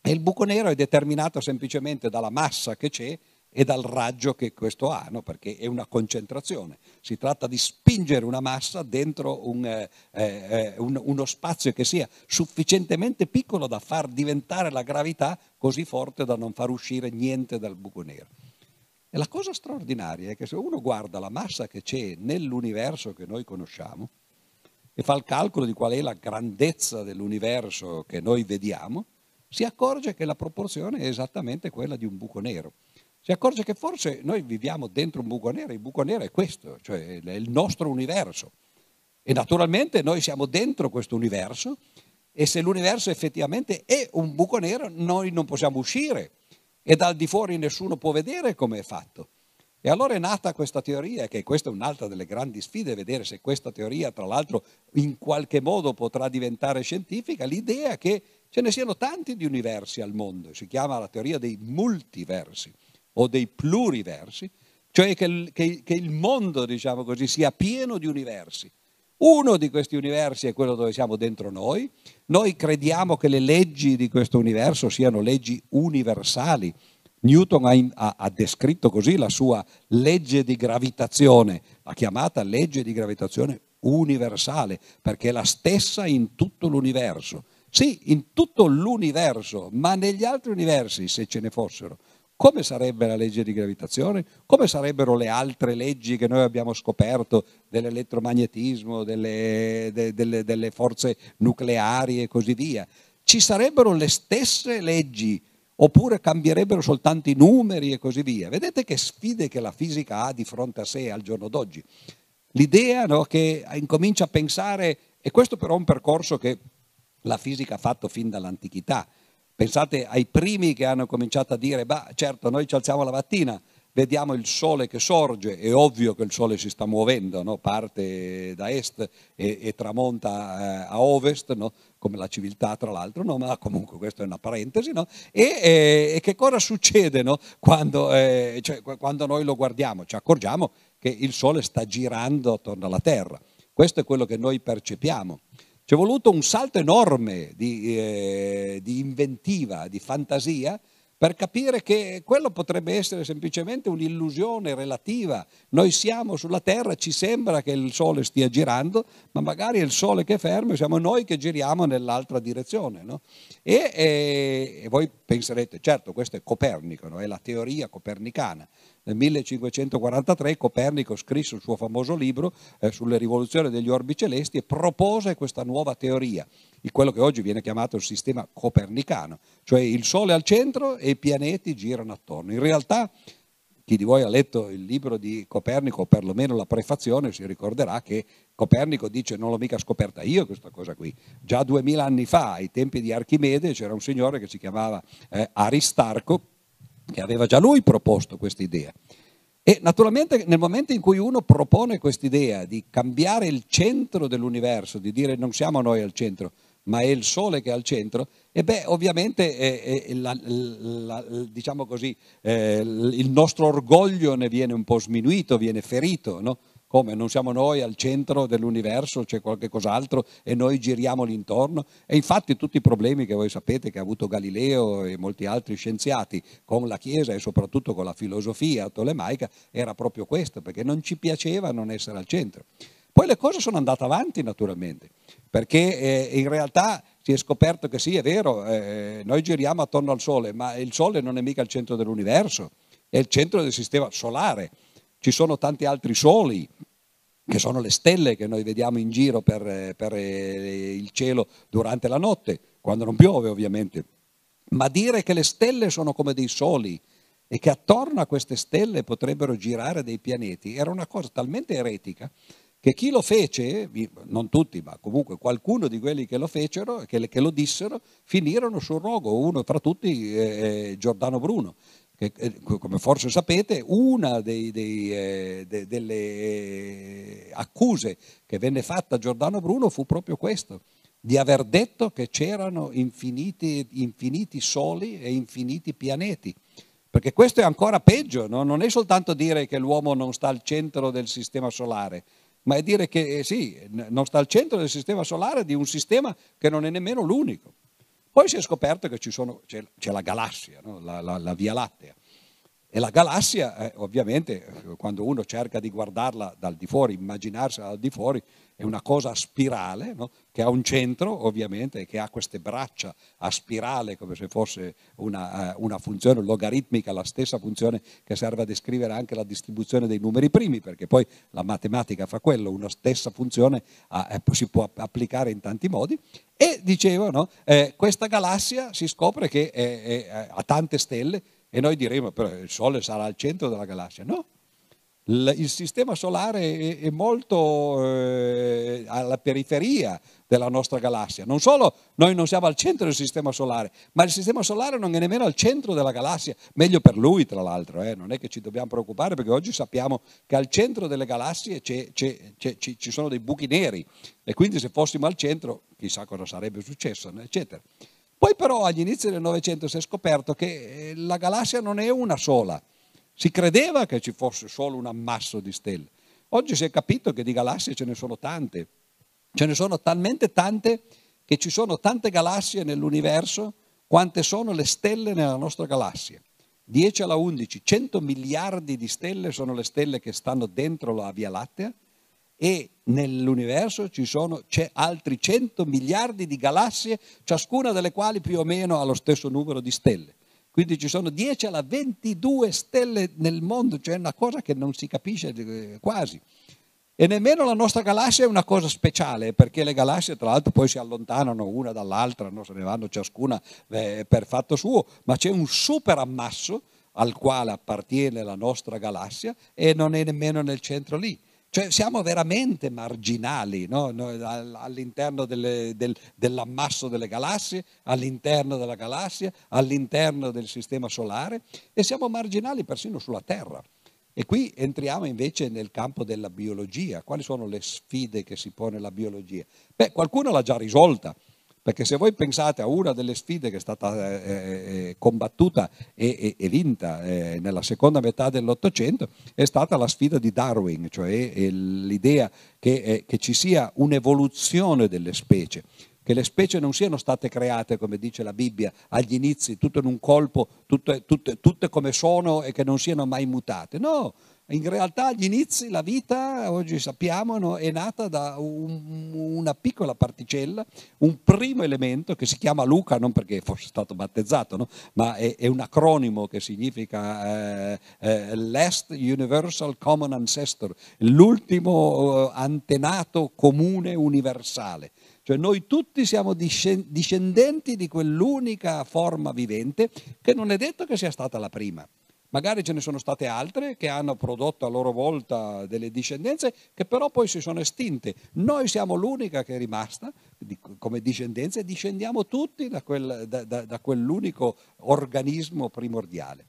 e il buco nero è determinato semplicemente dalla massa che c'è e dal raggio che questo ha, no? perché è una concentrazione. Si tratta di spingere una massa dentro un, eh, eh, un, uno spazio che sia sufficientemente piccolo da far diventare la gravità così forte da non far uscire niente dal buco nero. E la cosa straordinaria è che se uno guarda la massa che c'è nell'universo che noi conosciamo, e fa il calcolo di qual è la grandezza dell'universo che noi vediamo, si accorge che la proporzione è esattamente quella di un buco nero. Si accorge che forse noi viviamo dentro un buco nero, il buco nero è questo, cioè è il nostro universo. E naturalmente noi siamo dentro questo universo e se l'universo effettivamente è un buco nero, noi non possiamo uscire e dal di fuori nessuno può vedere come è fatto. E allora è nata questa teoria, che questa è un'altra delle grandi sfide, vedere se questa teoria, tra l'altro, in qualche modo potrà diventare scientifica, l'idea che ce ne siano tanti di universi al mondo, si chiama la teoria dei multiversi o dei pluriversi, cioè che il, che, che il mondo, diciamo così, sia pieno di universi. Uno di questi universi è quello dove siamo dentro noi. Noi crediamo che le leggi di questo universo siano leggi universali, Newton ha, ha, ha, descritto così la sua legge di gravitazione, l'ha chiamata legge di gravitazione universale, perché è la stessa in tutto l'universo. Sì, in tutto l'universo, ma negli altri universi, se ce ne fossero, come sarebbe la legge di gravitazione? Come sarebbero le altre leggi che noi abbiamo scoperto dell'elettromagnetismo, delle, de, delle, delle forze nucleari e così via? Ci sarebbero le stesse leggi oppure cambierebbero soltanto i numeri e così via. Vedete che sfide che la fisica ha di fronte a sé al giorno d'oggi. L'idea no, che incomincia a pensare, e questo però è un percorso che la fisica ha fatto fin dall'antichità. Pensate ai primi che hanno cominciato a dire, beh certo noi ci alziamo la mattina, vediamo il sole che sorge, è ovvio che il sole si sta muovendo, no? parte da est e, e tramonta eh, a ovest, no? come la civiltà tra l'altro, no? ma comunque questa è una parentesi, e, e, e, che cosa succede quando, eh, cioè, quando noi lo guardiamo? Ci accorgiamo che il sole sta girando attorno alla Terra, questo è quello che noi percepiamo. Ci è voluto un salto enorme di, eh, di inventiva, di fantasia, per capire che quello potrebbe essere semplicemente un'illusione relativa. Noi siamo sulla Terra, ci sembra che il Sole stia girando, ma magari è il Sole che è fermo e siamo noi che giriamo nell'altra direzione. No? E, e, e, voi penserete, certo, questo è Copernico, no? è la teoria copernicana. Nel 1543 Copernico scrisse il suo famoso libro eh, sulle rivoluzioni degli orbi celesti e propose questa nuova teoria, quello che oggi viene chiamato il sistema copernicano, cioè il Sole al centro e i pianeti girano attorno. In realtà chi di voi ha letto il libro di Copernico, o perlomeno la prefazione, si ricorderà che Copernico dice non l'ho mica scoperta io questa cosa qui. Già duemila anni fa, ai tempi di Archimede, c'era un signore che si chiamava eh, Aristarco, che aveva già lui proposto questa idea. E naturalmente nel momento in cui uno propone questa idea di cambiare il centro dell'universo, di dire non siamo noi al centro, ma è il Sole che è al centro, e beh, ovviamente eh, eh, la, la, diciamo così, eh, il nostro orgoglio ne viene un po' sminuito, viene ferito, no? Come? Non siamo noi al centro dell'universo, c'è qualche cos'altro e noi giriamo l'intorno? E infatti tutti i problemi che voi sapete che ha avuto Galileo e molti altri scienziati con la Chiesa e soprattutto con la filosofia tolemaica era proprio questo, perché non ci piaceva non essere al centro. Poi le cose sono andate avanti naturalmente, perché eh, in realtà si è scoperto che sì, è vero, eh, noi giriamo attorno al Sole, ma il Sole non è mica il centro dell'universo, è il centro del sistema solare ci sono tanti altri soli, che sono le stelle che noi vediamo in giro per, per eh, il cielo durante la notte, quando non piove ovviamente. Ma dire che le stelle sono come dei soli e che attorno a queste stelle potrebbero girare dei pianeti era una cosa talmente eretica che chi lo fece, non tutti, ma comunque qualcuno di quelli che lo fecero, che, che lo dissero, finirono sul rogo, uno tra tutti eh, Giordano Bruno che, eh, come forse sapete, una dei, dei, eh, de, delle eh, accuse che venne fatta a Giordano Bruno fu proprio questo, di aver detto che c'erano infiniti, infiniti soli e infiniti pianeti. Perché questo è ancora peggio, no? non è soltanto dire che l'uomo non sta al centro del sistema solare, ma è dire che eh, sì, non sta al centro del sistema solare di un sistema che non è nemmeno l'unico. Poi si è scoperto che sono, c'è, c'è, la galassia, no? la, la, la, Via Lattea. E la galassia, eh, ovviamente, quando uno cerca di guardarla dal di fuori, immaginarsela dal di fuori, è una cosa a spirale, no? che ha un centro, ovviamente, che ha queste braccia a spirale, come se fosse una, uh, una, funzione logaritmica, la stessa funzione che serve a descrivere anche la distribuzione dei numeri primi, perché poi la matematica fa quello, una stessa funzione uh, si può applicare in tanti modi. E dicevo, no? eh, questa galassia si scopre che ha tante stelle, e noi diremo, però il Sole sarà al centro della galassia. No, il sistema solare è molto eh, alla periferia della nostra galassia. Non solo noi non siamo al centro del sistema solare, ma il sistema solare non è nemmeno al centro della galassia. Meglio per lui, tra l'altro, eh? non è che ci dobbiamo preoccupare perché oggi sappiamo che al centro delle galassie c'è, c'è, c'è, ci sono dei buchi neri e quindi se fossimo al centro chissà cosa sarebbe successo, eccetera. Poi però agli inizi del Novecento si è scoperto che eh, la galassia non è una sola si credeva che ci fosse solo un ammasso di stelle. Oggi si è capito che di galassie ce ne sono tante. Ce ne sono talmente tante che ci sono tante galassie nell'universo quante sono le stelle nella nostra galassia. 10 alla 11, 100 miliardi di stelle sono le stelle che stanno dentro la Via Lattea e nell'universo ci sono, c'è altri 100 miliardi di galassie, ciascuna delle quali più o meno ha lo stesso numero di stelle. Quindi ci sono 10 alla 22 stelle nel mondo, cioè una cosa che non si capisce eh, quasi. E nemmeno la nostra galassia è una cosa speciale, perché le galassie tra l'altro poi si allontanano una dall'altra, no? se ne vanno ciascuna eh, per fatto suo, ma c'è un super ammasso al quale appartiene la nostra galassia e non è nemmeno nel centro lì. Cioè siamo veramente marginali no? all'interno delle, del, dell'ammasso delle galassie, all'interno della galassia, all'interno del sistema solare e siamo marginali persino sulla Terra. E qui entriamo invece nel campo della biologia. Quali sono le sfide che si pone la biologia? Beh, qualcuno l'ha già risolta. Perché se voi pensate a una delle sfide che è stata eh, eh, combattuta e, e, e vinta eh, nella seconda metà dell'Ottocento, è stata la sfida di Darwin, cioè eh, l'idea che, eh, che ci sia un'evoluzione delle specie che le specie non siano state create, come dice la Bibbia, agli inizi, tutto in un colpo, tutte, tutte, tutte come sono e che non siano mai mutate. No, in realtà agli inizi la vita, oggi sappiamo, è nata da un, una piccola particella, un primo elemento che si chiama Luca, non perché fosse stato battezzato, no, ma è, è, un acronimo che significa eh, eh, Last Universal Common Ancestor, l'ultimo eh, antenato comune universale. Cioè noi tutti siamo discendenti di quell'unica forma vivente che non è detto che sia stata la prima. Magari ce ne sono state altre che hanno prodotto a loro volta delle discendenze che però poi si sono estinte. Noi siamo l'unica che è rimasta come discendenza e discendiamo tutti da, quel, da, da, da quell'unico organismo primordiale.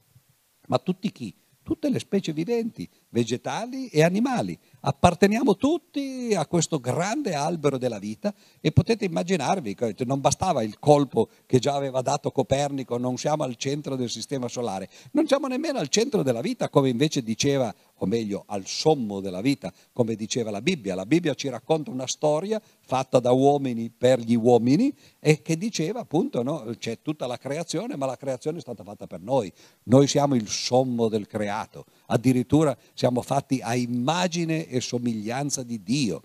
Ma tutti chi? Tutte le specie viventi, vegetali e animali. Apparteniamo tutti a questo grande albero della vita e potete immaginarvi che non bastava il colpo che già aveva dato Copernico, non siamo al centro del sistema solare, non siamo nemmeno al centro della vita come invece diceva, o meglio al sommo della vita, come diceva la Bibbia. La Bibbia ci racconta una storia fatta da uomini per gli uomini e che diceva appunto no, c'è tutta la creazione, ma la creazione è stata fatta per noi. Noi siamo il sommo del creato, addirittura siamo fatti a immagine e somiglianza di Dio.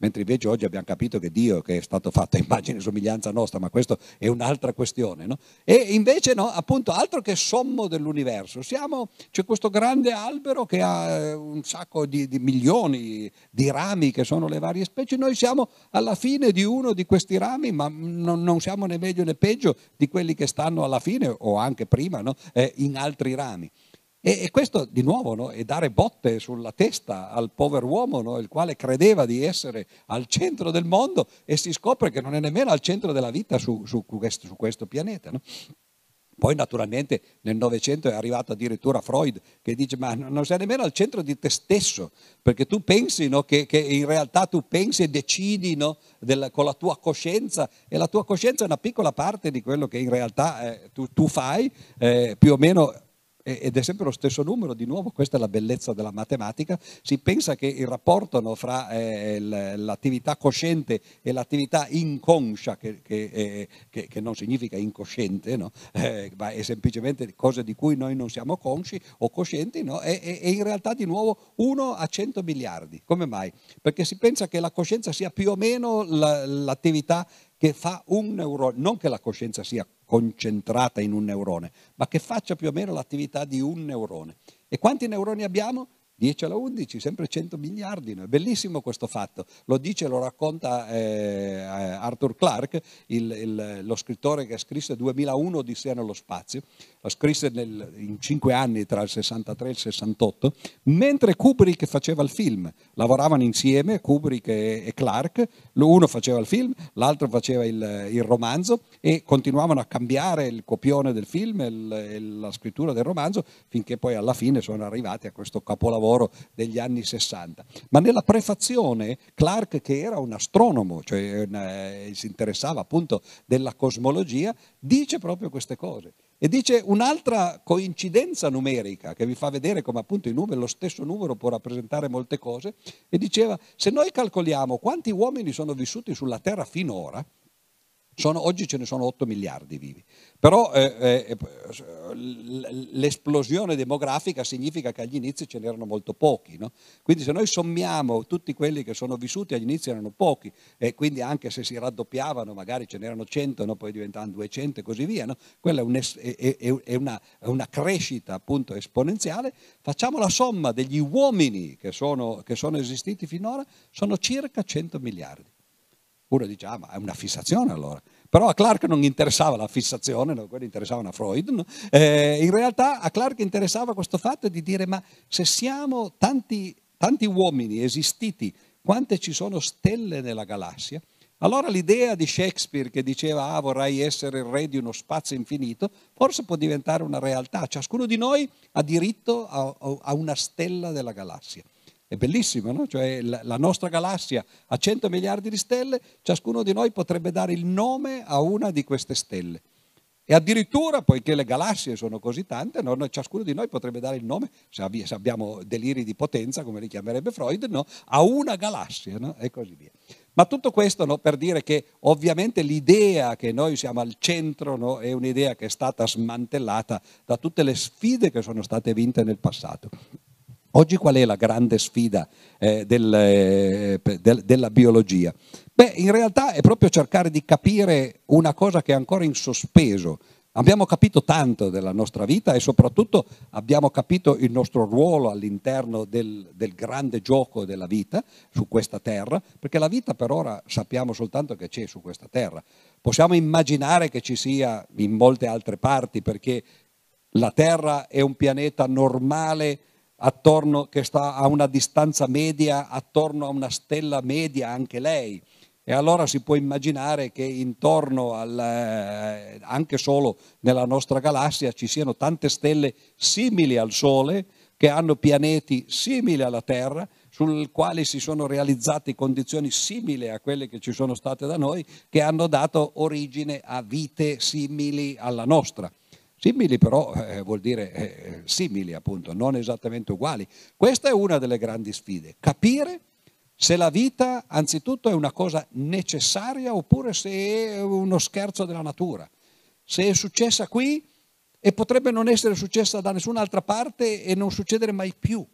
Mentre invece oggi abbiamo capito che Dio che è stato fatto a immagine e somiglianza nostra, ma questa è un'altra questione. No? E invece no, appunto altro che sommo dell'universo. Siamo, c'è questo grande albero che ha eh, un sacco di, di, milioni di rami che sono le varie specie. Noi siamo alla fine di uno di questi rami, ma non, non siamo né meglio né peggio di quelli che stanno alla fine o anche prima no? eh, in altri rami. E, e questo di nuovo no, è dare botte sulla testa al povero uomo, no, il quale credeva di essere al centro del mondo e si scopre che non è nemmeno al centro della vita su, su, questo, su questo, pianeta. No? Poi naturalmente nel Novecento è arrivato addirittura Freud che dice ma non sei nemmeno al centro di te stesso, perché tu pensi no, che, che, in realtà tu pensi e decidi no, del, con la tua coscienza e la tua coscienza è una piccola parte di quello che in realtà eh, tu, tu, fai, eh, più o meno ed è sempre lo stesso numero, di nuovo questa è la bellezza della matematica, si pensa che il rapporto no, fra eh, l'attività cosciente e l'attività inconscia, che, che, eh, che, che non significa incosciente, no? eh, ma è semplicemente cose di cui noi non siamo consci o coscienti, no? è, è, è, in realtà di nuovo 1 a 100 miliardi. Come mai? Perché si pensa che la coscienza sia più o meno la, l'attività che fa un neurone, non che la coscienza sia concentrata in un neurone, ma che faccia più o meno l'attività di un neurone. E quanti neuroni abbiamo? 10 alla 11, sempre 100 miliardi. È bellissimo questo fatto. Lo dice, lo racconta eh, Arthur Clarke, il, il, lo scrittore che scrisse 2001 Odissea nello spazio. Lo scrisse nel, in cinque anni tra il 63 e il 68, mentre Kubrick faceva il film. Lavoravano insieme Kubrick e, e Clarke, uno faceva il film, l'altro faceva il, il, romanzo e continuavano a cambiare il copione del film e la scrittura del romanzo finché poi alla fine sono arrivati a questo capolavoro lavoro degli anni 60. Ma nella prefazione Clark, che era un astronomo, cioè eh, si interessava appunto della cosmologia, dice proprio queste cose. E dice un'altra coincidenza numerica che vi fa vedere come appunto numeri, lo stesso numero può rappresentare molte cose, e diceva se noi calcoliamo quanti uomini sono vissuti sulla Terra finora, sono, oggi ce ne sono 8 miliardi vivi, però eh, eh, l'esplosione demografica significa che agli inizi ce n'erano molto pochi, no? quindi se noi sommiamo tutti quelli che sono vissuti agli inizi erano pochi e quindi anche se si raddoppiavano magari ce n'erano 100, no? poi diventavano 200 e così via, no? quella è, un es- è, è, una, è, una, crescita appunto esponenziale, facciamo la somma degli uomini che sono, che sono esistiti finora, sono circa 100 miliardi. Uno dice, ah, ma è una fissazione allora. Però a Clark non interessava la fissazione, no? quello interessava a Freud. No? Eh, in realtà a Clark interessava questo fatto di dire, ma se siamo tanti, tanti uomini esistiti, quante ci sono stelle nella galassia? Allora l'idea di Shakespeare che diceva ah, vorrei essere il re di uno spazio infinito, forse può diventare una realtà. Ciascuno di noi ha diritto a, a una stella della galassia. È bellissimo, no? Cioè la nostra galassia ha 100 miliardi di stelle, ciascuno di noi potrebbe dare il nome a una di queste stelle. E addirittura, poiché le galassie sono così tante, no? ciascuno di noi potrebbe dare il nome, se abbiamo deliri di potenza, come li chiamerebbe Freud, no? a una galassia e così via. Ma tutto questo per dire che ovviamente l'idea che noi siamo al centro è un'idea che è stata smantellata da tutte le sfide che sono state vinte nel passato. Oggi qual è la grande sfida eh, del, eh, del, della biologia? Beh, in realtà è proprio cercare di capire una cosa che è ancora in sospeso. Abbiamo capito tanto della nostra vita e soprattutto abbiamo capito il nostro ruolo all'interno del, del grande gioco della vita su questa terra, perché la vita per ora sappiamo soltanto che c'è su questa terra. Possiamo immaginare che ci sia in molte altre parti, perché la terra è un pianeta normale attorno, che sta a una distanza media attorno a una stella media anche lei. E allora si può immaginare che intorno al, eh, anche solo nella nostra galassia ci siano tante stelle simili al Sole, che hanno pianeti simili alla Terra, sul quali si sono realizzate condizioni simili a quelle che ci sono state da noi, che hanno dato origine a vite simili alla nostra. Simili però eh, vuol dire eh, simili appunto, non esattamente uguali. Questa è una delle grandi sfide, capire se la vita anzitutto è una cosa necessaria oppure se è uno scherzo della natura. Se è successa qui e potrebbe non essere successa da nessun'altra parte e non succedere mai più.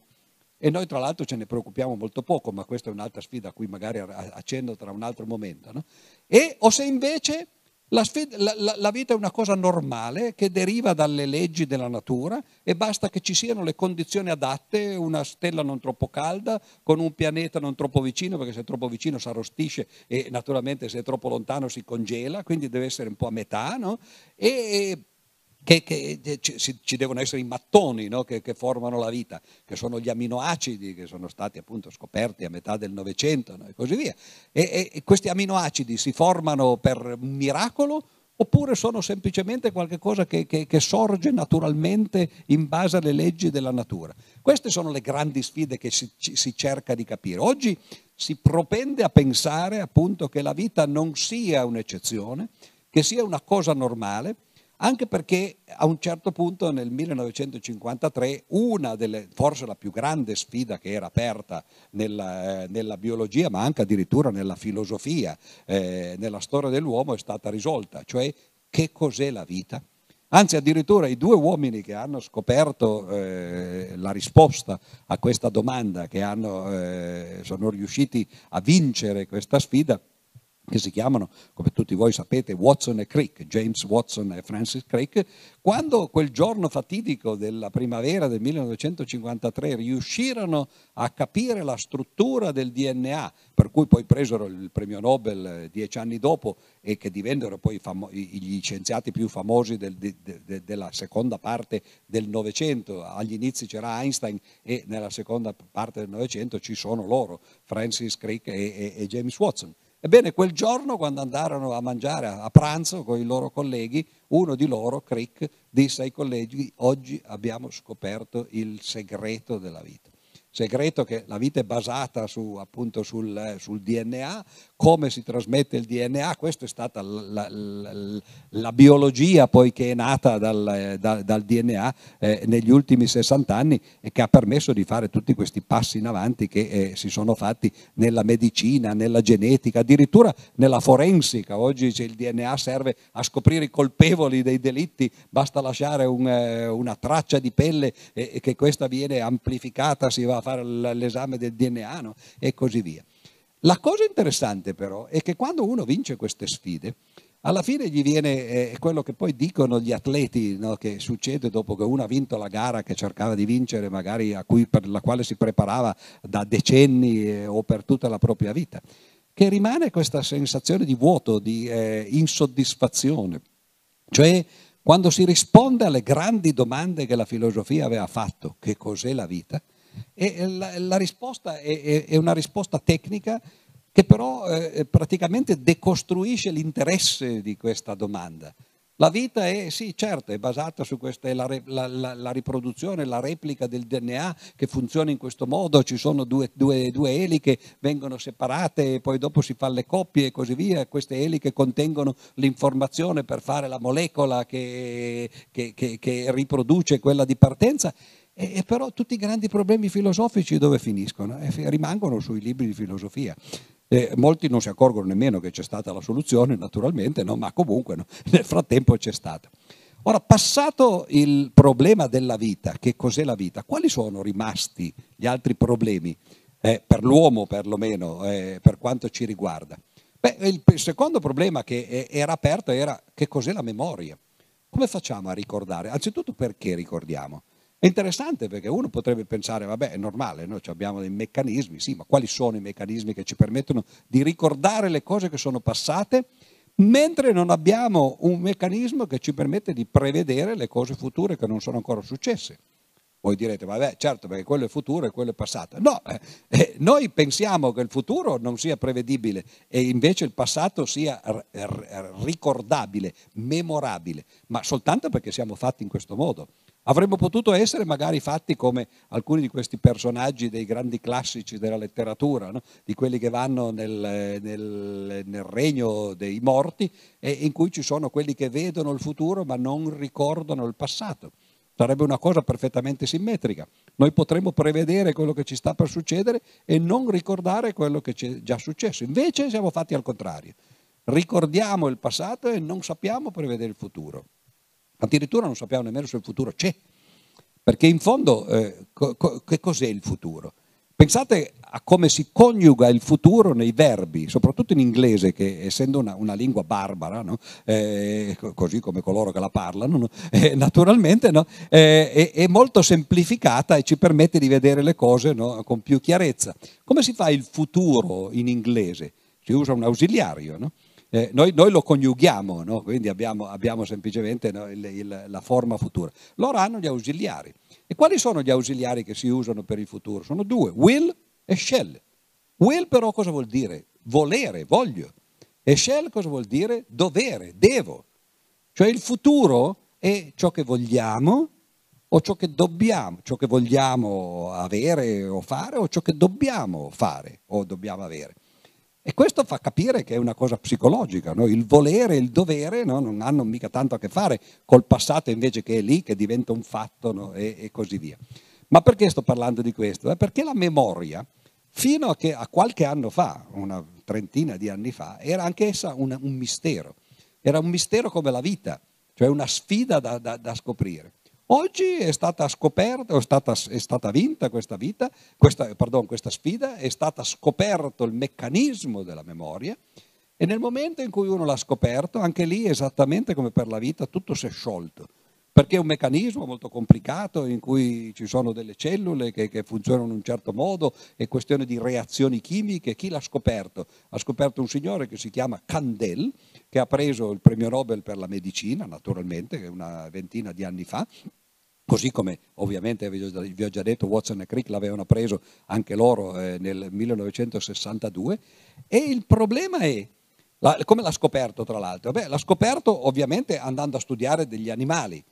E noi tra l'altro ce ne preoccupiamo molto poco, ma questa è un'altra sfida a cui magari accendo tra un altro momento. No? E, o se invece la, sfida, la, la, vita è una cosa normale che deriva dalle leggi della natura e basta che ci siano le condizioni adatte, una stella non troppo calda, con un pianeta non troppo vicino, perché se è troppo vicino si arrostisce e naturalmente se è troppo lontano si congela, quindi deve essere un po' a metà, no? e, che, che ci, ci, devono essere i mattoni no? che, che, formano la vita, che sono gli aminoacidi che sono stati appunto scoperti a metà del Novecento no? e così via. E, e, questi aminoacidi si formano per miracolo oppure sono semplicemente qualcosa che, che, che sorge naturalmente in base alle leggi della natura? Queste sono le grandi sfide che si, si cerca di capire. Oggi si propende a pensare appunto che la vita non sia un'eccezione, che sia una cosa normale, anche perché a un certo punto nel 1953 una delle, forse la più grande sfida che era aperta nella, eh, nella biologia, ma anche addirittura nella filosofia, eh, nella storia dell'uomo è stata risolta, cioè che cos'è la vita? Anzi, addirittura i due uomini che hanno scoperto eh, la risposta a questa domanda, che hanno, eh, sono riusciti a vincere questa sfida, che si chiamano, come tutti voi sapete, Watson e Crick, James Watson e Francis Crick, quando quel giorno fatidico della primavera del 1953 riuscirono a capire la struttura del DNA, per cui poi presero il premio Nobel eh, dieci anni dopo e che divennero poi famo- gli scienziati più famosi del, de, de, della seconda parte del Novecento, agli inizi c'era Einstein e nella seconda parte del Novecento ci sono loro, Francis Crick e, e, e James Watson. Ebbene, quel giorno, quando andarono a mangiare a pranzo con i loro colleghi, uno di loro, Crick, disse ai colleghi, oggi abbiamo scoperto il segreto della vita segreto che la vita è basata su, appunto sul, sul, DNA, come si trasmette il DNA, questa è stata la, la, la biologia poi che è nata dal, dal, dal DNA eh, negli ultimi 60 anni e che ha permesso di fare tutti questi passi in avanti che eh, si sono fatti nella medicina, nella genetica, addirittura nella forensica. Oggi il DNA serve a scoprire i colpevoli dei delitti, basta lasciare un, eh, una traccia di pelle e, e che questa viene amplificata, si va a fare l'esame del DNA no? e così via. La cosa interessante però è che quando uno vince queste sfide, alla fine gli viene eh, quello che poi dicono gli atleti, no? che succede dopo che uno ha vinto la gara che cercava di vincere, magari cui, per la quale si preparava da decenni eh, o per tutta la propria vita, che rimane questa sensazione di vuoto, di eh, insoddisfazione. Cioè quando si risponde alle grandi domande che la filosofia aveva fatto, che cos'è la vita, e la, la risposta è, è, una risposta tecnica che però eh, praticamente decostruisce l'interesse di questa domanda. La vita è, sì, certo, è basata su questa, la, la, la, riproduzione, la replica del DNA che funziona in questo modo, ci sono due, due, due, eliche, vengono separate e poi dopo si fanno le coppie e così via, queste eliche contengono l'informazione per fare la molecola che, che, che, che riproduce quella di partenza e, e, però tutti i grandi problemi filosofici dove finiscono? Eh, rimangono sui libri di filosofia. Eh, molti non si accorgono nemmeno che c'è stata la soluzione, naturalmente, no? ma comunque no? nel frattempo c'è stata. Ora, passato il problema della vita, che cos'è la vita, quali sono rimasti gli altri problemi, eh, per l'uomo perlomeno, eh, per quanto ci riguarda? Beh, il secondo problema che eh, era aperto era che cos'è la memoria. Come facciamo a ricordare? Anzitutto perché ricordiamo? È interessante perché uno potrebbe pensare, vabbè, è normale, noi abbiamo dei meccanismi, sì, ma quali sono i meccanismi che ci permettono di ricordare le cose che sono passate, mentre non abbiamo un meccanismo che ci permette di prevedere le cose future che non sono ancora successe? Voi direte, vabbè, certo, perché quello è futuro e quello è passato. No, eh, eh noi pensiamo che il futuro non sia prevedibile e invece il passato sia ricordabile, memorabile, ma soltanto perché siamo fatti in questo modo. Avremmo potuto essere magari fatti come alcuni di questi personaggi dei grandi classici della letteratura, no? di quelli che vanno nel, nel, nel, regno dei morti e in cui ci sono quelli che vedono il futuro ma non ricordano il passato. Sarebbe una cosa perfettamente simmetrica. Noi potremmo prevedere quello che ci sta per succedere e non ricordare quello che ci è già successo. Invece siamo fatti al contrario. Ricordiamo il passato e non sappiamo prevedere il futuro. Addirittura non sappiamo nemmeno se il futuro c'è, perché in fondo eh, co- che cos'è il futuro? Pensate a come si coniuga il futuro nei verbi, soprattutto in inglese, che essendo una, una lingua barbara, no? eh, così come coloro che la parlano, no? eh, naturalmente eh, è, è, molto semplificata e ci permette di vedere le cose con più chiarezza. Come si fa il futuro in inglese? Si usa un ausiliario, no? Eh, noi, noi, lo coniughiamo, no? quindi abbiamo, abbiamo semplicemente no, il, il, la forma futura. Loro hanno gli ausiliari. E quali sono gli ausiliari che si usano per il futuro? Sono due, will e shall. Will però cosa vuol dire? Volere, voglio. E shall cosa vuol dire? Dovere, devo. Cioè il futuro è ciò che vogliamo o ciò che dobbiamo, ciò che vogliamo avere o fare o ciò che dobbiamo fare o dobbiamo avere. E questo fa capire che è una cosa psicologica, no? il volere e il dovere no? non hanno mica tanto a che fare col passato invece che è lì, che diventa un fatto no? e, e, così via. Ma perché sto parlando di questo? Eh, perché la memoria, fino a, che, a, qualche anno fa, una trentina di anni fa, era anch'essa un, un mistero. Era un mistero come la vita, cioè una sfida da, da, da scoprire. Oggi è stata scoperta, è stata, è stata vinta questa, vita, questa, pardon, questa sfida, è stato scoperto il meccanismo della memoria e nel momento in cui uno l'ha scoperto, anche lì esattamente come per la vita, tutto si è sciolto, perché è un meccanismo molto complicato in cui ci sono delle cellule che, che funzionano in un certo modo, è questione di reazioni chimiche. Chi l'ha scoperto? Ha scoperto un signore che si chiama Candel, che ha preso il premio Nobel per la medicina, naturalmente, una ventina di anni fa, Così come ovviamente vi ho già detto, Watson e Crick l'avevano preso anche loro eh, nel 1962. E il problema è, la, come l'ha scoperto tra l'altro? Beh, l'ha scoperto ovviamente andando a studiare degli animali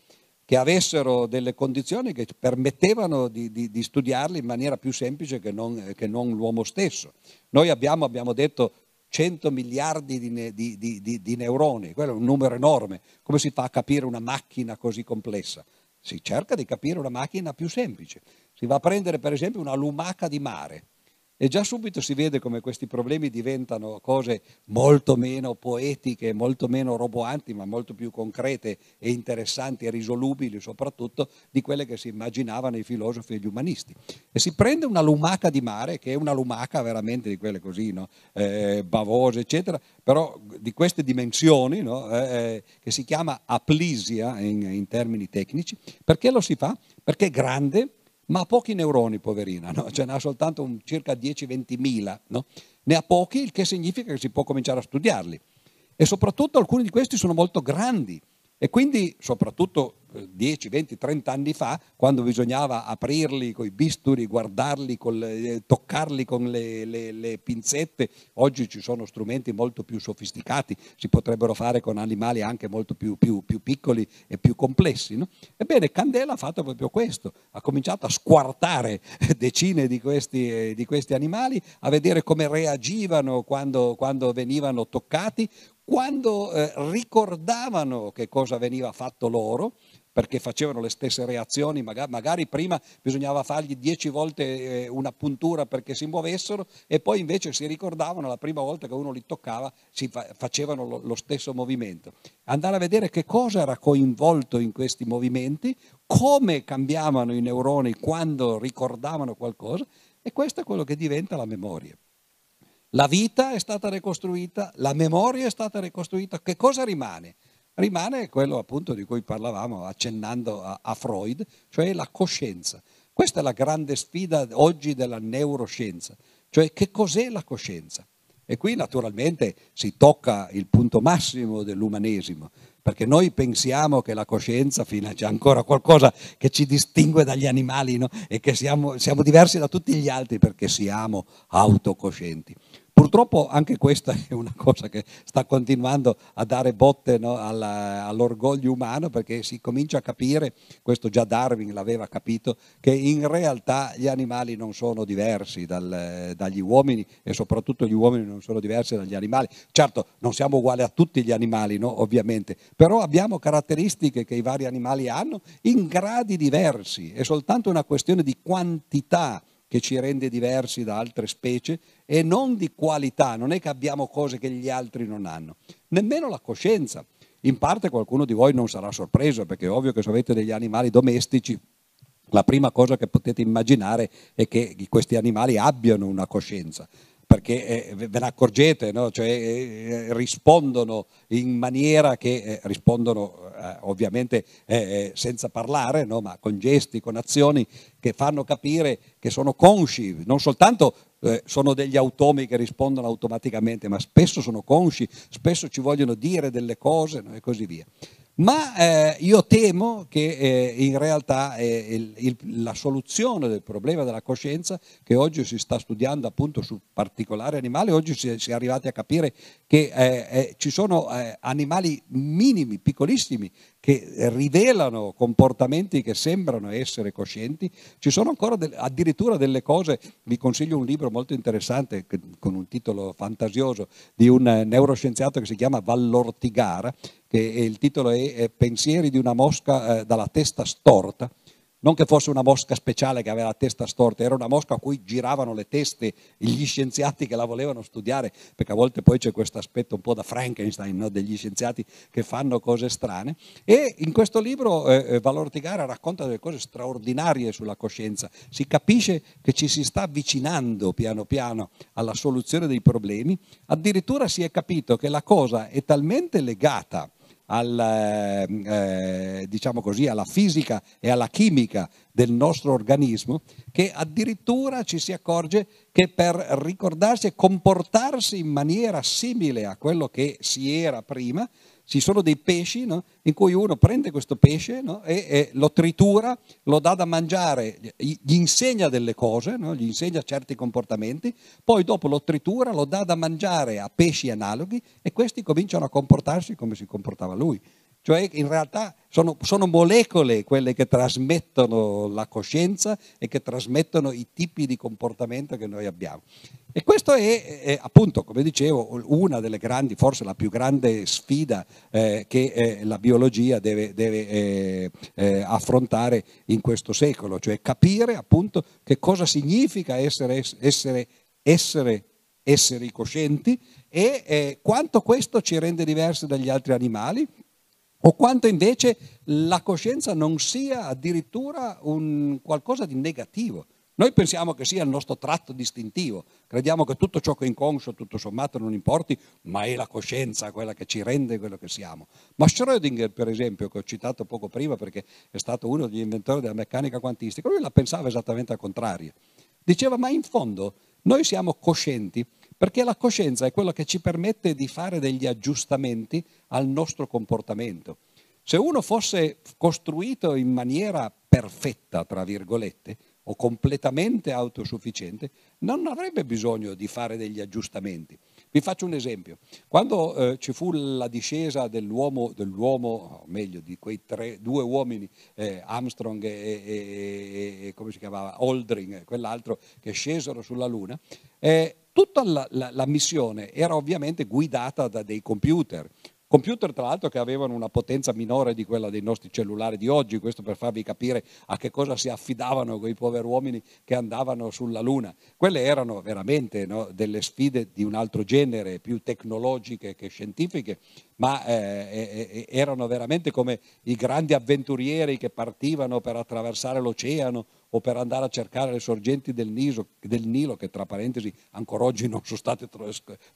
che avessero delle condizioni che permettevano di, di, di studiarli in maniera più semplice che non, che non l'uomo stesso. Noi abbiamo, abbiamo detto, 100 miliardi di, di, di, neuroni, quello è un numero enorme. Come si fa a capire una macchina così complessa? Si cerca di capire una macchina più semplice. Si va a prendere per esempio una lumaca di mare e già subito si vede come questi problemi diventano cose molto meno poetiche, molto meno roboanti, ma molto più concrete e interessanti e risolubili soprattutto di quelle che si immaginavano i filosofi e gli umanisti. E si prende una lumaca di mare, che è una lumaca veramente di quelle così, no? eh, bavose, eccetera, però di queste dimensioni, no? eh, eh che si chiama aplisia in, in termini tecnici. Perché lo si fa? Perché è grande, ma ha pochi neuroni, poverina, no? cioè ne ha soltanto un, circa 10-20 mila, no? ne ha pochi, il che significa che si può cominciare a studiarli. E soprattutto alcuni di questi sono molto grandi e quindi, soprattutto 10, 20, 30 anni fa, quando bisognava aprirli con i bisturi, guardarli, le, eh, toccarli con le, le, le, pinzette, oggi ci sono strumenti molto più sofisticati, si potrebbero fare con animali anche molto più, più, più piccoli e più complessi. No? Ebbene, Candela ha fatto proprio questo, ha cominciato a squartare decine di questi, eh, di questi animali, a vedere come reagivano quando, quando venivano toccati, quando eh, ricordavano che cosa veniva fatto loro, perché facevano le stesse reazioni, magari, magari prima bisognava fargli dieci volte eh, una puntura perché si muovessero e poi invece si ricordavano la prima volta che uno li toccava, si fa, facevano lo, lo stesso movimento. Andare a vedere che cosa era coinvolto in questi movimenti, come cambiavano i neuroni quando ricordavano qualcosa e questo è quello che diventa la memoria. La vita è stata ricostruita, la memoria è stata ricostruita, che cosa rimane? rimane quello appunto di cui parlavamo accennando a, a Freud, cioè la coscienza. Questa è la grande sfida oggi della neuroscienza, cioè che cos'è la coscienza? E qui naturalmente si tocca il punto massimo dell'umanesimo, perché noi pensiamo che la coscienza, fino a c'è ancora qualcosa che ci distingue dagli animali no? e che siamo, siamo diversi da tutti gli altri perché siamo autocoscienti. Purtroppo anche questa è una cosa che sta continuando a dare botte no, alla, all'orgoglio umano perché si comincia a capire, questo già Darwin l'aveva capito, che in realtà gli animali non sono diversi dal, dagli uomini e soprattutto gli uomini non sono diversi dagli animali. Certo, non siamo uguali a tutti gli animali, no, ovviamente, però abbiamo caratteristiche che i vari animali hanno in gradi diversi, è soltanto una questione di quantità che ci rende diversi da altre specie e non di qualità, non è che abbiamo cose che gli altri non hanno, nemmeno la coscienza. In parte qualcuno di voi non sarà sorpreso perché è ovvio che se avete degli animali domestici la prima cosa che potete immaginare è che questi animali abbiano una coscienza perché eh, ve ne accorgete, no? cioè, eh, rispondono in maniera che eh, rispondono eh, ovviamente eh, eh, senza parlare, no? ma con gesti, con azioni che fanno capire che sono consci, non soltanto sono degli automi che rispondono automaticamente, ma spesso sono consci, spesso ci vogliono dire delle cose no? e così via. Ma eh, io temo che eh, in realtà eh, il, il, la soluzione del problema della coscienza, che oggi si sta studiando appunto su particolari animali, oggi si, si è arrivati a capire che eh, eh, ci sono eh, animali minimi, piccolissimi, che rivelano comportamenti che sembrano essere coscienti, ci sono ancora del, addirittura delle cose, vi consiglio un libro molto interessante con un titolo fantasioso di un neuroscienziato che si chiama Vallortigara, che il titolo è Pensieri di una mosca eh, dalla testa storta non che fosse una mosca speciale che aveva la testa storta, era una mosca a cui giravano le teste gli scienziati che la volevano studiare, perché a volte poi c'è questo aspetto un po' da Frankenstein, no? degli scienziati che fanno cose strane. E in questo libro eh, eh Valortigara racconta delle cose straordinarie sulla coscienza. Si capisce che ci si sta avvicinando piano piano alla soluzione dei problemi, addirittura si è capito che la cosa è talmente legata al, eh, diciamo così, alla fisica e alla chimica del nostro organismo, che addirittura ci si accorge che per ricordarsi e comportarsi in maniera simile a quello che si era prima, ci sono dei pesci no? in cui uno prende questo pesce no? e, e, lo tritura, lo dà da mangiare, gli insegna delle cose, no? gli insegna certi comportamenti, poi dopo lo tritura, lo dà da mangiare a pesci analoghi e questi cominciano a comportarsi come si comportava lui. Cioè in realtà sono, sono, molecole quelle che trasmettono la coscienza e che trasmettono i tipi di comportamento che noi abbiamo. E questa è, è, appunto, come dicevo, una delle grandi, forse la più grande sfida eh, che eh, la biologia deve, deve eh, eh affrontare in questo secolo, cioè capire appunto che cosa significa essere, essere, essere esseri coscienti e eh, quanto questo ci rende diversi dagli altri animali o quanto invece la coscienza non sia addirittura un qualcosa di negativo. Noi pensiamo che sia il nostro tratto distintivo, crediamo che tutto ciò che è inconscio, tutto sommato, non importi, ma è la coscienza quella che ci rende quello che siamo. Ma Schrödinger, per esempio, che ho citato poco prima perché è stato uno degli inventori della meccanica quantistica, lui la pensava esattamente al contrario. Diceva, ma in fondo noi siamo coscienti perché la coscienza è quello che ci permette di fare degli aggiustamenti al nostro comportamento. Se uno fosse costruito in maniera perfetta, tra virgolette, o completamente autosufficiente, non avrebbe bisogno di fare degli aggiustamenti. Vi faccio un esempio. Quando eh, ci fu la discesa dell'uomo, dell'uomo o meglio di quei tre, due uomini, eh, Armstrong e, e, e, come si chiamava, Aldrin, quell'altro, che scesero sulla Luna, eh, Tutta la, la, la missione era ovviamente guidata da dei computer, Computer tra l'altro che avevano una potenza minore di quella dei nostri cellulari di oggi, questo per farvi capire a che cosa si affidavano quei poveri uomini che andavano sulla Luna. Quelle erano veramente no, delle sfide di un altro genere, più tecnologiche che scientifiche, ma eh, erano veramente come i grandi avventurieri che partivano per attraversare l'oceano o per andare a cercare le sorgenti del, Niso, del Nilo, che tra parentesi ancora oggi non sono state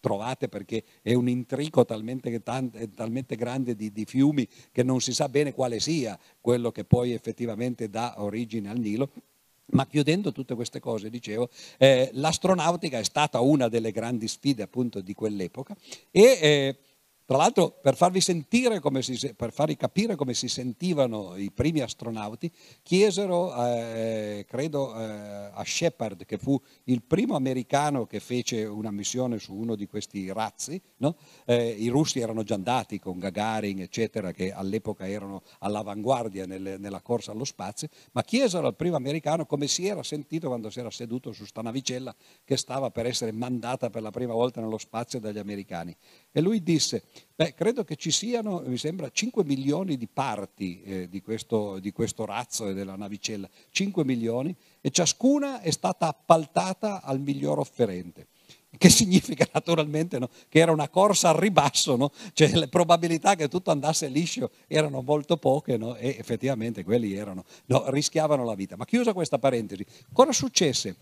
trovate perché è un intrico talmente, talmente grande di, di fiumi che non si sa bene quale sia quello che poi effettivamente dà origine al Nilo. Ma chiudendo tutte queste cose, dicevo, eh, l'astronautica è stata una delle grandi sfide appunto di quell'epoca e eh, tra l'altro, per farvi, si, per farvi capire come si sentivano i primi astronauti, chiesero, eh, credo, eh, a Shepard, che fu il primo americano che fece una missione su uno di questi razzi, no? eh, i russi erano già andati con Gagarin, eccetera, che all'epoca erano all'avanguardia nelle, nella corsa allo spazio, ma chiesero al primo americano come si era sentito quando si era seduto su sta navicella che stava per essere mandata per la prima volta nello spazio dagli americani. E lui disse, beh, credo che ci siano, mi sembra, 5 milioni di parti eh, di, questo, di questo razzo e della navicella, 5 milioni, e ciascuna è stata appaltata al miglior offerente che significa naturalmente no? che era una corsa al ribasso, no? cioè le probabilità che tutto andasse liscio erano molto poche no? e effettivamente quelli erano, rischiavano la vita. Ma chiusa questa parentesi, cosa successe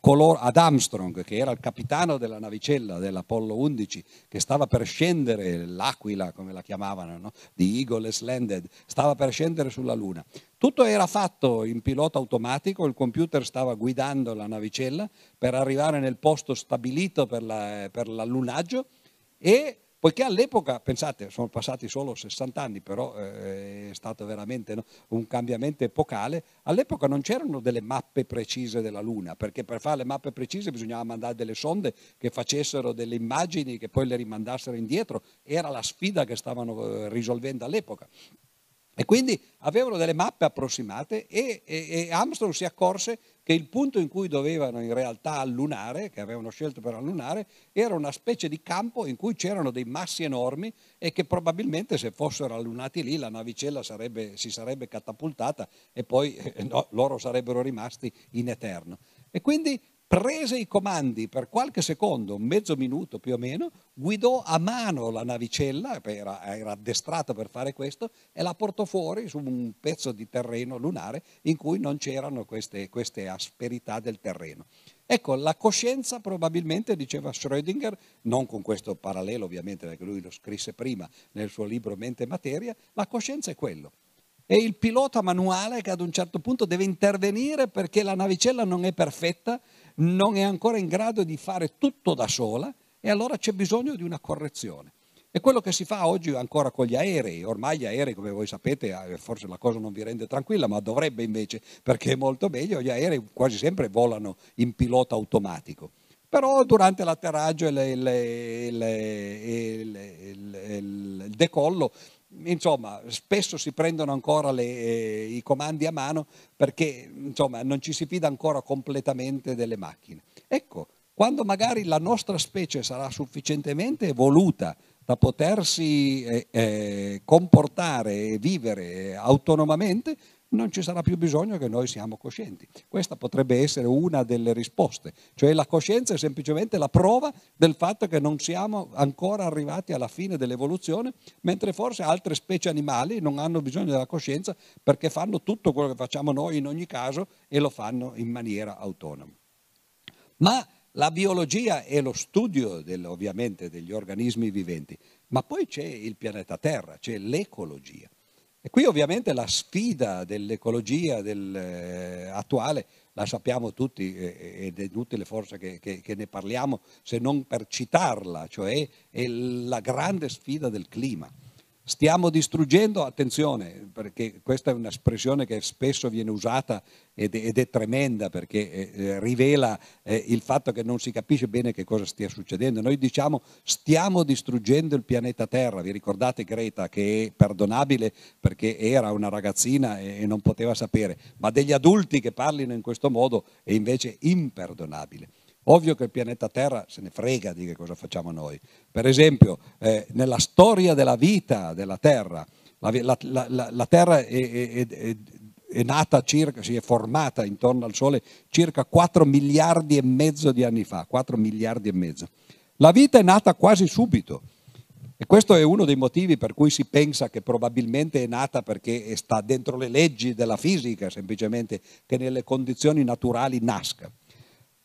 color, ad Armstrong, che era il capitano della navicella dell'Apollo 11, che stava per scendere, l'aquila come la chiamavano, di Eagle Slanded, stava per scendere sulla Luna. Tutto era fatto in pilota automatico, il computer stava guidando la navicella per arrivare nel posto stabilito per, la, per l'allunaggio e poiché all'epoca, pensate, sono passati solo 60 anni, però eh, è stato veramente no, un cambiamento epocale, all'epoca non c'erano delle mappe precise della Luna, perché per fare le mappe precise bisognava mandare delle sonde che facessero delle immagini che poi le rimandassero indietro, era la sfida che stavano eh, risolvendo all'epoca. E quindi avevano delle mappe approssimate e, e, e, Armstrong si accorse che il punto in cui dovevano in realtà allunare, che avevano scelto per allunare, era una specie di campo in cui c'erano dei massi enormi e che probabilmente se fossero allunati lì la navicella sarebbe, si sarebbe catapultata e poi eh, no, loro sarebbero rimasti in eterno. E quindi prese i comandi per qualche secondo, mezzo minuto più o meno, guidò a mano la navicella, era, era addestrato per fare questo, e la portò fuori su un pezzo di terreno lunare in cui non c'erano queste, queste asperità del terreno. Ecco, la coscienza probabilmente, diceva Schrödinger, non con questo parallelo ovviamente perché lui lo scrisse prima nel suo libro Mente e Materia, la coscienza è quello. È il pilota manuale che ad un certo punto deve intervenire perché la navicella non è perfetta, non è ancora in grado di fare tutto da sola e allora c'è bisogno di una correzione. È quello che si fa oggi ancora con gli aerei. Ormai gli aerei, come voi sapete, eh, forse la cosa non vi rende tranquilla, ma dovrebbe invece, perché è molto meglio, gli aerei quasi sempre volano in pilota automatico. Però durante l'atterraggio e il decollo insomma, spesso si prendono ancora le, eh, i comandi a mano perché insomma, non ci si fida ancora completamente delle macchine. Ecco, quando magari la nostra specie sarà sufficientemente evoluta da potersi eh, eh, comportare e vivere autonomamente, non ci sarà più bisogno che noi siamo coscienti. Questa potrebbe essere una delle risposte, cioè la coscienza è semplicemente la prova del fatto che non siamo ancora arrivati alla fine dell'evoluzione, mentre forse altre specie animali non hanno bisogno della coscienza perché fanno tutto quello che facciamo noi in ogni caso e lo fanno in maniera autonoma. Ma la biologia è lo studio del, ovviamente degli organismi viventi, ma poi c'è il pianeta Terra, c'è l'ecologia. E qui ovviamente la sfida dell'ecologia del, eh, attuale la sappiamo tutti eh, ed è inutile forse che, che, che, ne parliamo se non per citarla, cioè è la grande sfida del clima. Stiamo distruggendo, attenzione, perché questa è un'espressione che spesso viene usata ed è, ed è tremenda perché eh, eh, rivela eh, il fatto che non si capisce bene che cosa stia succedendo. Noi diciamo stiamo distruggendo il pianeta Terra, vi ricordate Greta che è perdonabile perché era una ragazzina e, e non poteva sapere, ma degli adulti che parlino in questo modo è invece imperdonabile. Ovvio che il pianeta Terra se ne frega di che cosa facciamo noi. Per esempio, eh, nella storia della vita della Terra, la, la, la, la Terra è, è, è, è, nata circa, si è formata intorno al Sole circa 4 miliardi e mezzo di anni fa, 4 miliardi e mezzo. La vita è nata quasi subito. E questo è uno dei motivi per cui si pensa che probabilmente è nata perché sta dentro le leggi della fisica, semplicemente che nelle condizioni naturali nasca.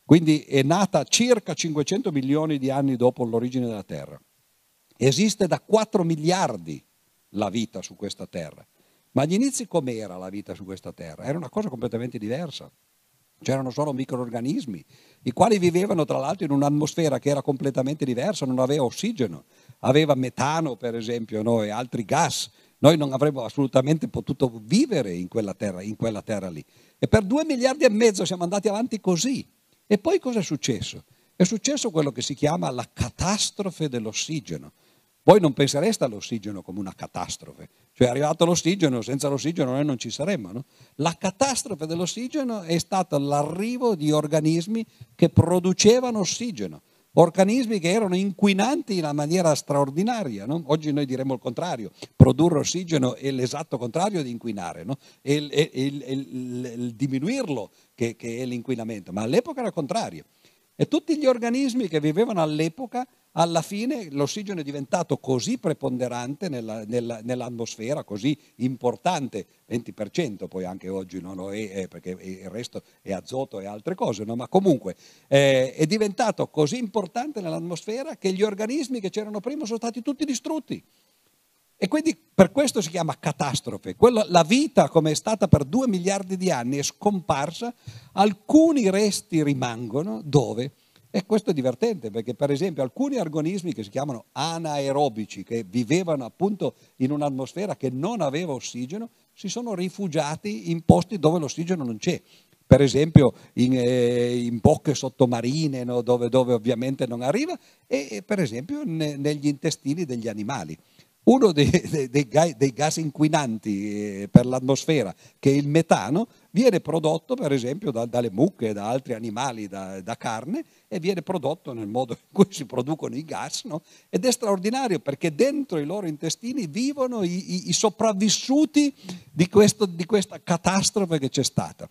Quindi è nata circa 500 milioni di anni dopo l'origine della Terra. Esiste da 4 miliardi la vita su questa Terra. Ma agli inizi com'era la vita su questa Terra? Era una cosa completamente diversa. C'erano solo microorganismi, i quali vivevano tra l'altro in un'atmosfera che era completamente diversa, non aveva ossigeno, aveva metano per esempio no? e altri gas. Noi non avremmo assolutamente potuto vivere in quella terra, in quella terra lì. E per due miliardi e mezzo siamo andati avanti così. E poi cosa è successo? È successo quello che si chiama la catastrofe dell'ossigeno. Voi non pensereste all'ossigeno come una catastrofe, cioè è arrivato l'ossigeno, senza l'ossigeno noi non ci saremmo. No? La catastrofe dell'ossigeno è stato l'arrivo di organismi che producevano ossigeno, organismi che erano inquinanti in una maniera straordinaria. No? Oggi noi diremmo il contrario, produrre ossigeno è l'esatto contrario di inquinare, no? è il, è è il, il diminuirlo che, che è l'inquinamento, ma all'epoca era il contrario. E tutti gli organismi che vivevano all'epoca, alla fine l'ossigeno è diventato così preponderante nella, nella, nell'atmosfera, così importante, 20% poi anche oggi non lo è, eh, perché il resto è azoto e altre cose, no? ma comunque eh, è diventato così importante nell'atmosfera che gli organismi che c'erano prima sono stati tutti distrutti. E quindi per questo si chiama catastrofe. Quella, la vita, come è stata per due miliardi di anni, è scomparsa, alcuni resti rimangono dove? E questo è divertente perché per esempio alcuni organismi che si chiamano anaerobici, che vivevano appunto in un'atmosfera che non aveva ossigeno, si sono rifugiati in posti dove l'ossigeno non c'è. Per esempio in, eh, in bocche sottomarine no? dove, dove, ovviamente non arriva e, per esempio ne, negli intestini degli animali. uno dei, dei, dei gas inquinanti eh, per l'atmosfera, che è il metano, viene prodotto per esempio da, dalle mucche, da altri animali, da, da, carne e viene prodotto nel modo in cui si producono i gas no? ed è straordinario perché dentro i loro intestini vivono i, i, i sopravvissuti di, questo, di questa catastrofe che c'è stata.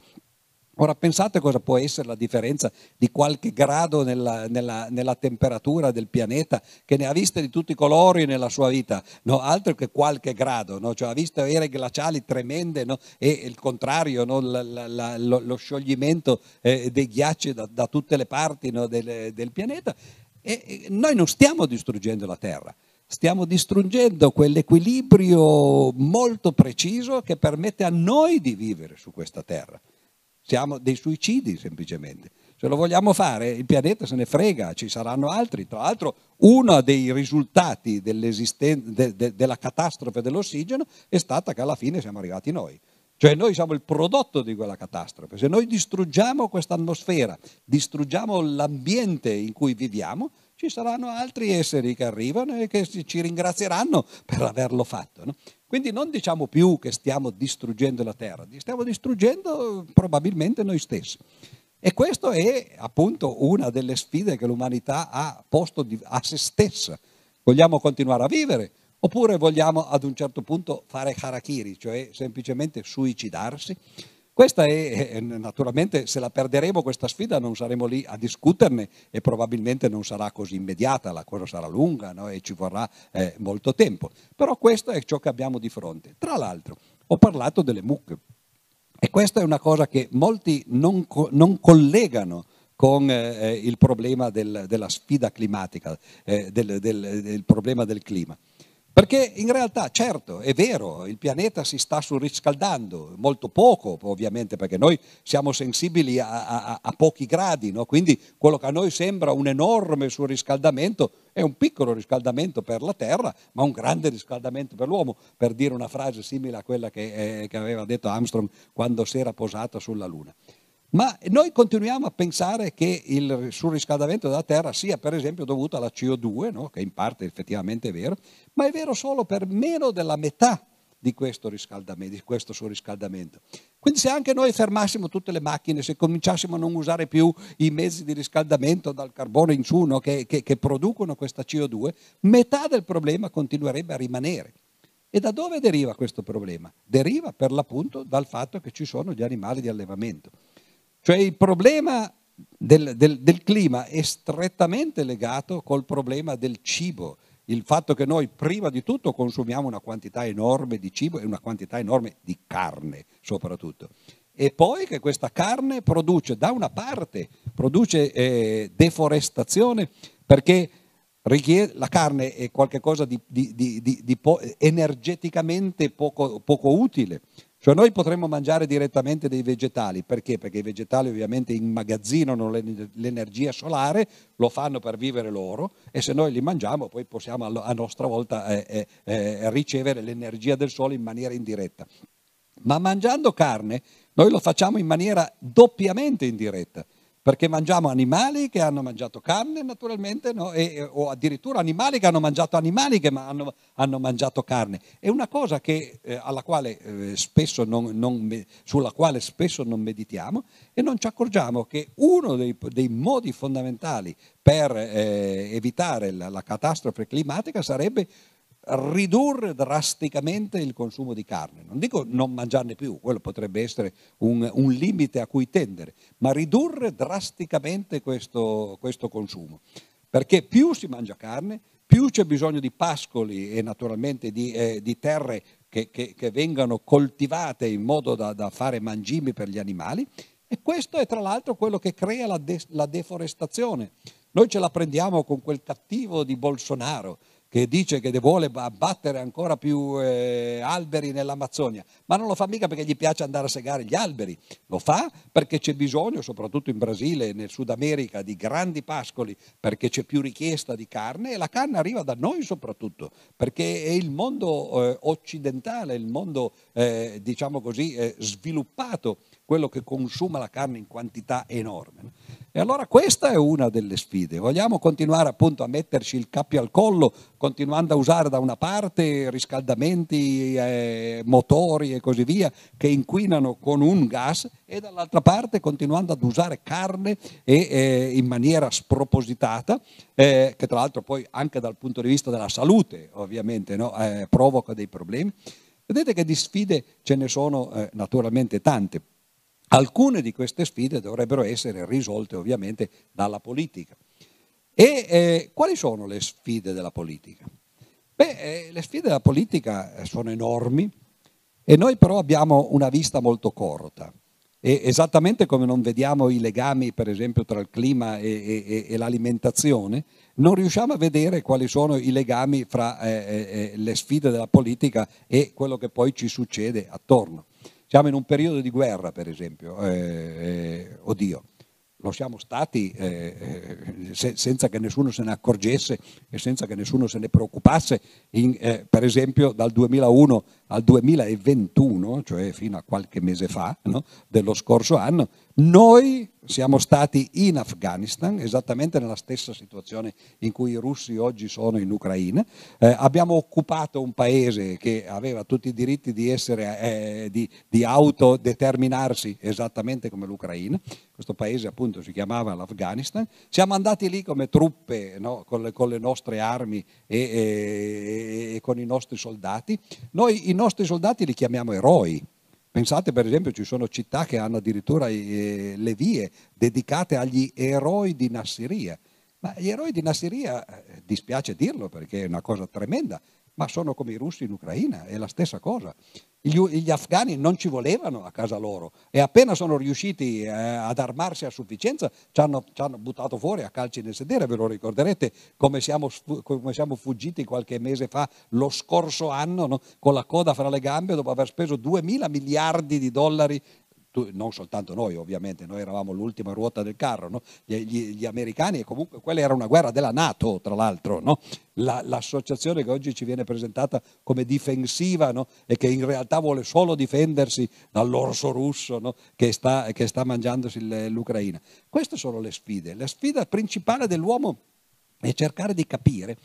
Ora pensate cosa può essere la differenza di qualche grado nella, nella, nella, temperatura del pianeta che ne ha viste di tutti i colori nella sua vita, no? altro che qualche grado, no? cioè, ha visto ere glaciali tremende no? e il contrario, la, la, lo, lo, scioglimento eh, dei ghiacci da, da, tutte le parti del, del, pianeta. E, e noi non stiamo distruggendo la Terra, stiamo distruggendo quell'equilibrio molto preciso che permette a noi di vivere su questa Terra. Siamo dei suicidi semplicemente. Se lo vogliamo fare, il pianeta se ne frega, ci saranno altri. Tra l'altro, uno dei risultati de, de, della catastrofe dell'ossigeno è stata che alla fine siamo arrivati noi. Cioè noi siamo il prodotto di quella catastrofe. Se noi distruggiamo questa atmosfera, distruggiamo l'ambiente in cui viviamo, ci saranno altri esseri che arrivano e che ci ringrazieranno per averlo fatto. No? Quindi non diciamo più che stiamo distruggendo la terra, stiamo distruggendo probabilmente noi stessi. E questa è appunto una delle sfide che l'umanità ha posto a se stessa. Vogliamo continuare a vivere oppure vogliamo ad un certo punto fare harakiri, cioè semplicemente suicidarsi? Questa è, naturalmente, se la perderemo questa sfida non saremo lì a discuterne e probabilmente non sarà così immediata, la cosa sarà lunga no? e ci vorrà eh, molto tempo. Però questo è ciò che abbiamo di fronte. Tra l'altro, ho parlato delle mucche e questa è una cosa che molti non, non collegano con eh, il problema del, della sfida climatica, eh, del, del, del problema del clima. Perché in realtà, certo, è vero, il pianeta si sta surriscaldando, molto poco ovviamente, perché noi siamo sensibili a, a, a pochi gradi, no? quindi quello che a noi sembra un enorme surriscaldamento è un piccolo riscaldamento per la Terra, ma un grande riscaldamento per l'uomo, per dire una frase simile a quella che, eh, che aveva detto Armstrong quando si era posato sulla Luna. Ma noi continuiamo a pensare che il surriscaldamento della Terra sia per esempio dovuto alla CO2, no? che in parte effettivamente è vero, ma è vero solo per meno della metà di questo, di questo surriscaldamento. Quindi se anche noi fermassimo tutte le macchine, se cominciassimo a non usare più i mezzi di riscaldamento dal carbone in su no? che, che, che producono questa CO2, metà del problema continuerebbe a rimanere. E da dove deriva questo problema? Deriva per l'appunto dal fatto che ci sono gli animali di allevamento. Cioè il problema del, del, del, clima è strettamente legato col problema del cibo, il fatto che noi prima di tutto consumiamo una quantità enorme di cibo e una quantità enorme di carne soprattutto. E poi che questa carne produce, da una parte, produce eh, deforestazione perché la carne è qualcosa di, di, di, di po- energeticamente poco, poco utile, cioè noi potremmo mangiare direttamente dei vegetali, perché? Perché i vegetali ovviamente immagazzinano l'energia solare, lo fanno per vivere loro e se noi li mangiamo poi possiamo a nostra volta eh, eh, eh, ricevere l'energia del sole in maniera indiretta. Ma mangiando carne noi lo facciamo in maniera doppiamente indiretta perché mangiamo animali che hanno mangiato carne naturalmente, no? e, o addirittura animali che hanno mangiato animali che hanno, hanno mangiato carne. È una cosa che, eh, quale, eh, non, non, sulla quale spesso non meditiamo e non ci accorgiamo che uno dei, dei modi fondamentali per eh, evitare la, la catastrofe climatica sarebbe ridurre drasticamente il consumo di carne. Non dico non mangiarne più, quello potrebbe essere un, un limite a cui tendere, ma ridurre drasticamente questo, questo consumo. Perché più si mangia carne, più c'è bisogno di pascoli e naturalmente di, eh, di terre che, che, che, vengano coltivate in modo da, da, fare mangimi per gli animali e questo è tra l'altro quello che crea la, de, la deforestazione. Noi ce la prendiamo con quel cattivo di Bolsonaro che dice che vuole abbattere ancora più eh, alberi nell'Amazzonia, ma non lo fa mica perché gli piace andare a segare gli alberi, lo fa perché c'è bisogno, soprattutto in Brasile e nel Sud America, di grandi pascoli, perché c'è più richiesta di carne e la carne arriva da noi soprattutto, perché è il mondo eh, occidentale, il mondo eh, diciamo così eh, sviluppato quello che consuma la carne in quantità enorme. E allora questa è una delle sfide. Vogliamo continuare appunto a metterci il cappio al collo, continuando a usare da una parte riscaldamenti, eh, motori e così via, che inquinano con un gas, e dall'altra parte continuando ad usare carne e, eh, in maniera spropositata, eh, che tra l'altro poi anche dal punto di vista della salute ovviamente no? Eh, provoca dei problemi. Vedete che di sfide ce ne sono eh, naturalmente tante. Alcune di queste sfide dovrebbero essere risolte ovviamente dalla politica. E eh, quali sono le sfide della politica? Beh, eh, le sfide della politica eh, sono enormi e noi però abbiamo una vista molto corta. E esattamente come non vediamo i legami, per esempio, tra il clima e, e, e l'alimentazione, non riusciamo a vedere quali sono i legami fra eh, eh, eh le sfide della politica e quello che poi ci succede attorno. Siamo in un periodo di guerra, per esempio, eh, eh, oddio, lo siamo stati eh, se, senza che nessuno se ne accorgesse e senza che nessuno se ne preoccupasse, in, eh, per esempio dal 2001 al 2021, cioè fino a qualche mese fa no, dello scorso anno, noi siamo stati in Afghanistan, esattamente nella stessa situazione in cui i russi oggi sono in Ucraina. Eh, abbiamo occupato un paese che aveva tutti i diritti di, essere, eh, di, di autodeterminarsi esattamente come l'Ucraina. Questo paese appunto si chiamava l'Afghanistan. Siamo andati lì come truppe no, con, le, con, le, nostre armi e, e, e con i nostri soldati. Noi i nostri soldati li chiamiamo eroi Pensate per esempio ci sono città che hanno addirittura eh, le vie dedicate agli eroi di Nassiria. Ma gli eroi di Nassiria, eh, dispiace dirlo perché è una cosa tremenda, ma sono come i russi in Ucraina, è la stessa cosa. Gli, gli afghani non ci volevano a casa loro e appena sono riusciti eh, ad armarsi a sufficienza ci hanno, ci hanno, buttato fuori a calci nel sedere, ve lo ricorderete come siamo, come siamo fuggiti qualche mese fa lo scorso anno no? con la coda fra le gambe dopo aver speso 2 mila miliardi di dollari non soltanto noi ovviamente, noi eravamo l'ultima ruota del carro, no? gli, gli, gli, americani e comunque quella era una guerra della Nato tra l'altro, no? la, l'associazione che oggi ci viene presentata come difensiva no? e che in realtà vuole solo difendersi dall'orso russo che sta, che, sta, mangiandosi l'Ucraina. Queste sono le sfide, la sfida principale dell'uomo è cercare di capire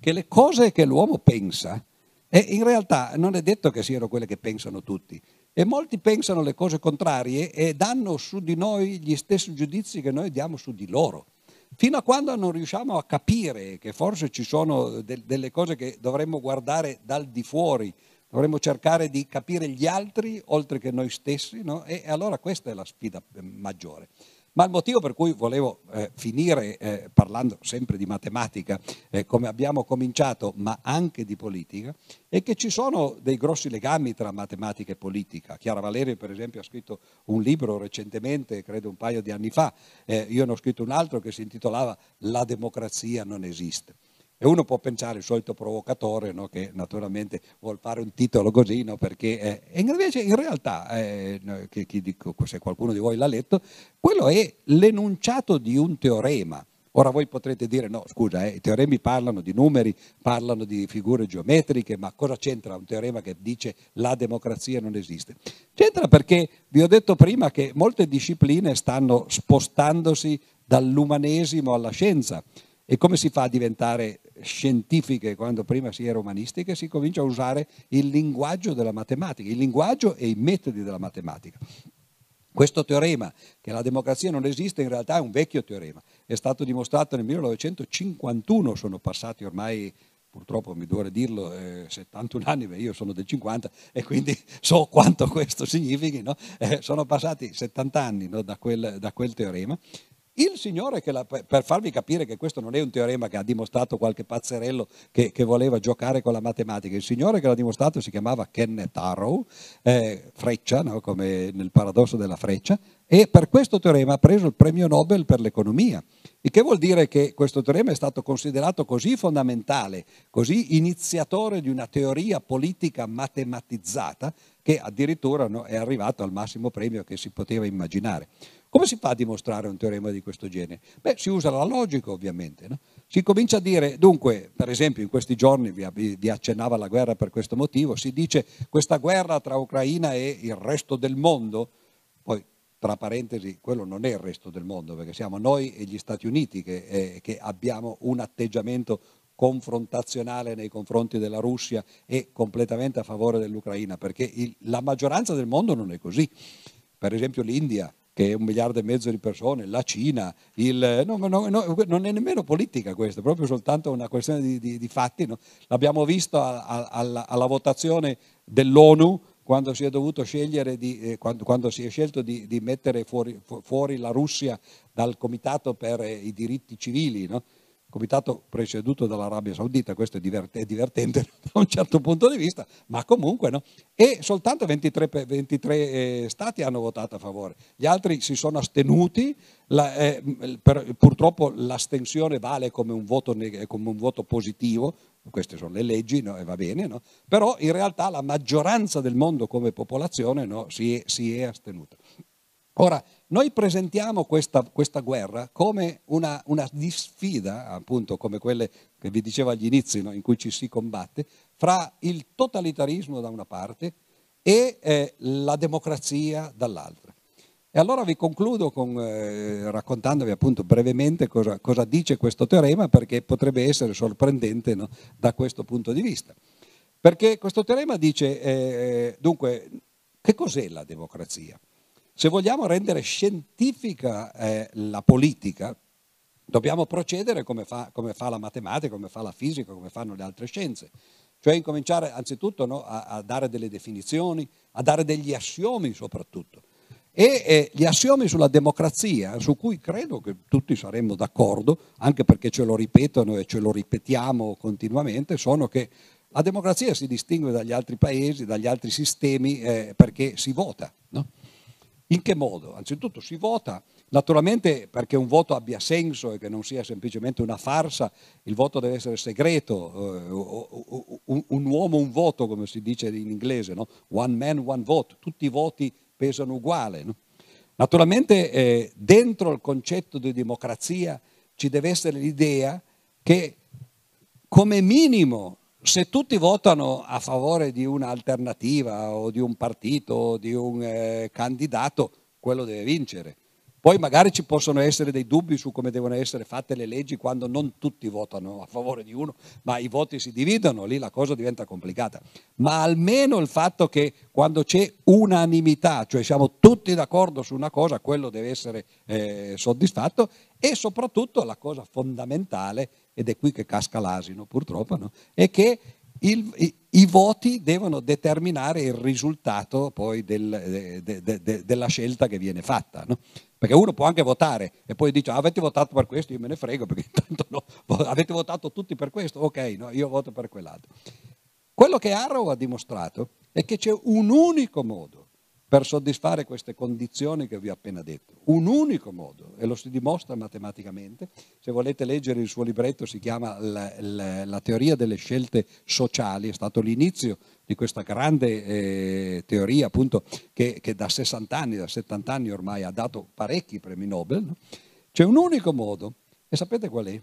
che le cose che l'uomo pensa, e in realtà non è detto che siano quelle che pensano tutti, e molti pensano le cose contrarie e danno su di noi gli stessi giudizi che noi diamo su di loro. Fino a quando non riusciamo a capire che forse ci sono de- delle cose che dovremmo guardare dal di fuori, dovremmo cercare di capire gli altri oltre che noi stessi, no? e allora questa è la sfida eh, maggiore. Ma il motivo per cui volevo eh, finire eh, parlando sempre di matematica, eh, come abbiamo cominciato, ma anche di politica, è che ci sono dei grossi legami tra matematica e politica. Chiara Valerio, per esempio, ha scritto un libro recentemente, credo un paio di anni fa, eh, io ne ho scritto un altro che si intitolava La democrazia non esiste. E uno può pensare il solito provocatore no, che naturalmente vuol fare un titolo così, no, perché eh, invece in realtà, eh, che, che dico, se qualcuno di voi l'ha letto, quello è l'enunciato di un teorema. Ora voi potrete dire no, scusa, eh, i teoremi parlano di numeri, parlano di figure geometriche, ma cosa c'entra un teorema che dice la democrazia non esiste? C'entra perché vi ho detto prima che molte discipline stanno spostandosi dall'umanesimo alla scienza. E come si fa a diventare scientifiche quando prima si era umanistiche? Si comincia a usare il linguaggio della matematica, il linguaggio e i metodi della matematica. Questo teorema, che la democrazia non esiste, in realtà è un vecchio teorema. È stato dimostrato nel 1951, sono passati ormai purtroppo mi duole dirlo, eh, 71 anni, ma io sono del 50 e quindi so quanto questo significhi, no? eh, sono passati 70 anni no, da, quel, da, quel, teorema il Signore, la, per farvi capire che questo non è un teorema che ha dimostrato qualche pazzerello che, che voleva giocare con la matematica, il Signore che l'ha dimostrato si chiamava Kenneth Arrow, eh, freccia, no? come nel paradosso della freccia, e per questo teorema ha preso il premio Nobel per l'economia. Il che vuol dire che questo teorema è stato considerato così fondamentale, così iniziatore di una teoria politica matematizzata, che addirittura no, è arrivato al massimo premio che si poteva immaginare. Come si fa a dimostrare un teorema di questo genere? Beh, si usa la logica ovviamente. No? Si comincia a dire, dunque, per esempio in questi giorni vi, vi accennava la guerra per questo motivo, si dice questa guerra tra Ucraina e il resto del mondo, poi tra parentesi, quello non è il resto del mondo, perché siamo noi e gli Stati Uniti che, eh, che abbiamo un atteggiamento confrontazionale nei confronti della Russia e completamente a favore dell'Ucraina, perché il, la maggioranza del mondo non è così. Per esempio l'India, che è un miliardo e mezzo di persone, la Cina, il, no, no, no, non è nemmeno politica questa, è proprio soltanto una questione di, di, di fatti. L'abbiamo visto a, a, alla, alla, votazione dell'ONU quando si è dovuto scegliere di, eh, quando, quando, si è scelto di, mettere fuori, fuori, la Russia dal comitato per eh, i diritti civili comitato presieduto dall'Arabia Saudita, questo è, divert- è, divertente da un certo punto di vista, ma comunque no. E soltanto 23, 23 eh, stati hanno votato a favore, gli altri si sono astenuti, la, eh, per, purtroppo l'astensione vale come un, voto, come un voto positivo, queste sono le leggi no? e va bene, no? però in realtà la maggioranza del mondo come popolazione si è, si è astenuta. Ora, noi presentiamo questa, questa guerra come una, una sfida, appunto come quelle che vi dicevo agli inizi, no? in cui ci si combatte, fra il totalitarismo da una parte e eh, la democrazia dall'altra. E allora vi concludo con, eh, raccontandovi appunto brevemente cosa, cosa, dice questo teorema, perché potrebbe essere sorprendente no? da questo punto di vista. Perché questo teorema dice, eh, dunque, che cos'è la democrazia? Se vogliamo rendere scientifica eh, la politica, dobbiamo procedere come fa, come fa, la matematica, come fa la fisica, come fanno le altre scienze. Cioè incominciare anzitutto no, a, a, dare delle definizioni, a dare degli assiomi soprattutto. E eh, gli assiomi sulla democrazia, su cui credo che tutti saremmo d'accordo, anche perché ce lo ripetono e ce lo ripetiamo continuamente, sono che la democrazia si distingue dagli altri paesi, dagli altri sistemi, eh, perché si vota. No? In che modo? Anzitutto si vota, naturalmente perché un voto abbia senso e che non sia semplicemente una farsa, il voto deve essere segreto, eh, un uomo un voto come si dice in inglese, no? one man one vote, tutti i voti pesano uguale. No? Naturalmente eh, dentro il concetto di democrazia ci deve essere l'idea che come minimo se tutti votano a favore di un'alternativa o di un partito o di un eh, candidato, quello deve vincere. Poi magari ci possono essere dei dubbi su come devono essere fatte le leggi quando non tutti votano a favore di uno, ma i voti si dividono, lì la cosa diventa complicata. Ma almeno il fatto che quando c'è unanimità, cioè siamo tutti d'accordo su una cosa, quello deve essere eh, soddisfatto e soprattutto la cosa fondamentale ed è qui che casca l'asino purtroppo, no? è che il, i, i, voti devono determinare il risultato poi del, de, de, de, della scelta che viene fatta. No? Perché uno può anche votare e poi dice ah, avete votato per questo, io me ne frego perché intanto no, avete votato tutti per questo, ok, no, io voto per quell'altro. Quello che Arrow ha dimostrato è che c'è un unico modo per soddisfare queste condizioni che vi ho appena detto. Un unico modo, e lo si dimostra matematicamente. Se volete leggere il suo libretto, si chiama La, la, la teoria delle scelte sociali, è stato l'inizio di questa grande eh, teoria appunto che, che, da 60 anni, da 70 anni ormai ha dato parecchi premi Nobel. No? C'è un unico modo, e sapete qual è?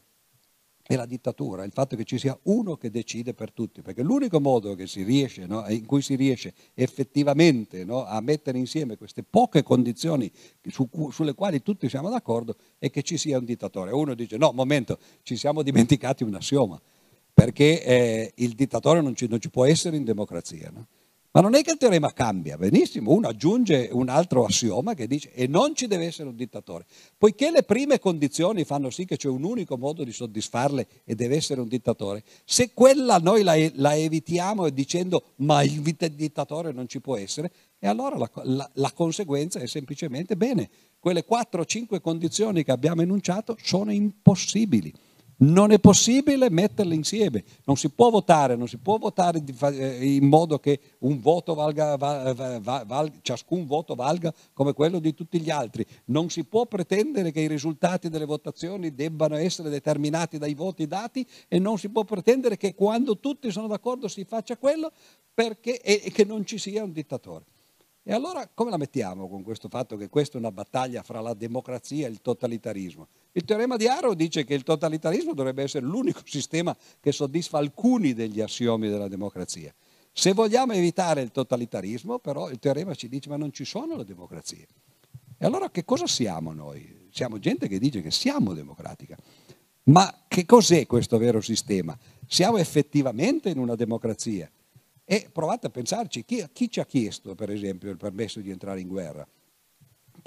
È la dittatura, il fatto che ci sia uno che decide per tutti, perché l'unico modo riesce, no, in cui si riesce effettivamente no, a mettere insieme queste poche condizioni su, sulle quali tutti siamo d'accordo è che ci sia un dittatore. Uno dice no, momento, ci siamo dimenticati un assioma, perché eh, il dittatore non ci, non ci, può essere in democrazia. No? Ma non è che il teorema cambia, benissimo, uno aggiunge un altro assioma che dice e non ci deve essere un dittatore. Poiché le prime condizioni fanno sì che c'è un unico modo di soddisfarle e deve essere un dittatore, se quella noi la, la evitiamo dicendo ma il dittatore non ci può essere, e allora la, la, la conseguenza è semplicemente bene, quelle 4-5 condizioni che abbiamo enunciato sono impossibili. Non è possibile metterle insieme, non si può votare, non si può votare eh, in modo che voto valga, valga, ciascun voto valga come quello di tutti gli altri. Non si può pretendere che i risultati delle votazioni debbano essere determinati dai voti dati e non si può pretendere che quando tutti sono d'accordo si faccia quello perché, e che non ci sia un dittatore. E allora come la mettiamo con questo fatto che questa è una battaglia fra la democrazia e il totalitarismo? Il teorema di Arrow dice che il totalitarismo dovrebbe essere l'unico sistema che soddisfa alcuni degli assiomi della democrazia. Se vogliamo evitare il totalitarismo, però il teorema ci dice ma non ci sono le democrazie. E allora che cosa siamo noi? Siamo gente che dice che siamo democratica. Ma che cos'è questo vero sistema? Siamo effettivamente in una democrazia? E provate a pensarci, chi, chi ci ha chiesto per esempio il permesso di entrare in guerra?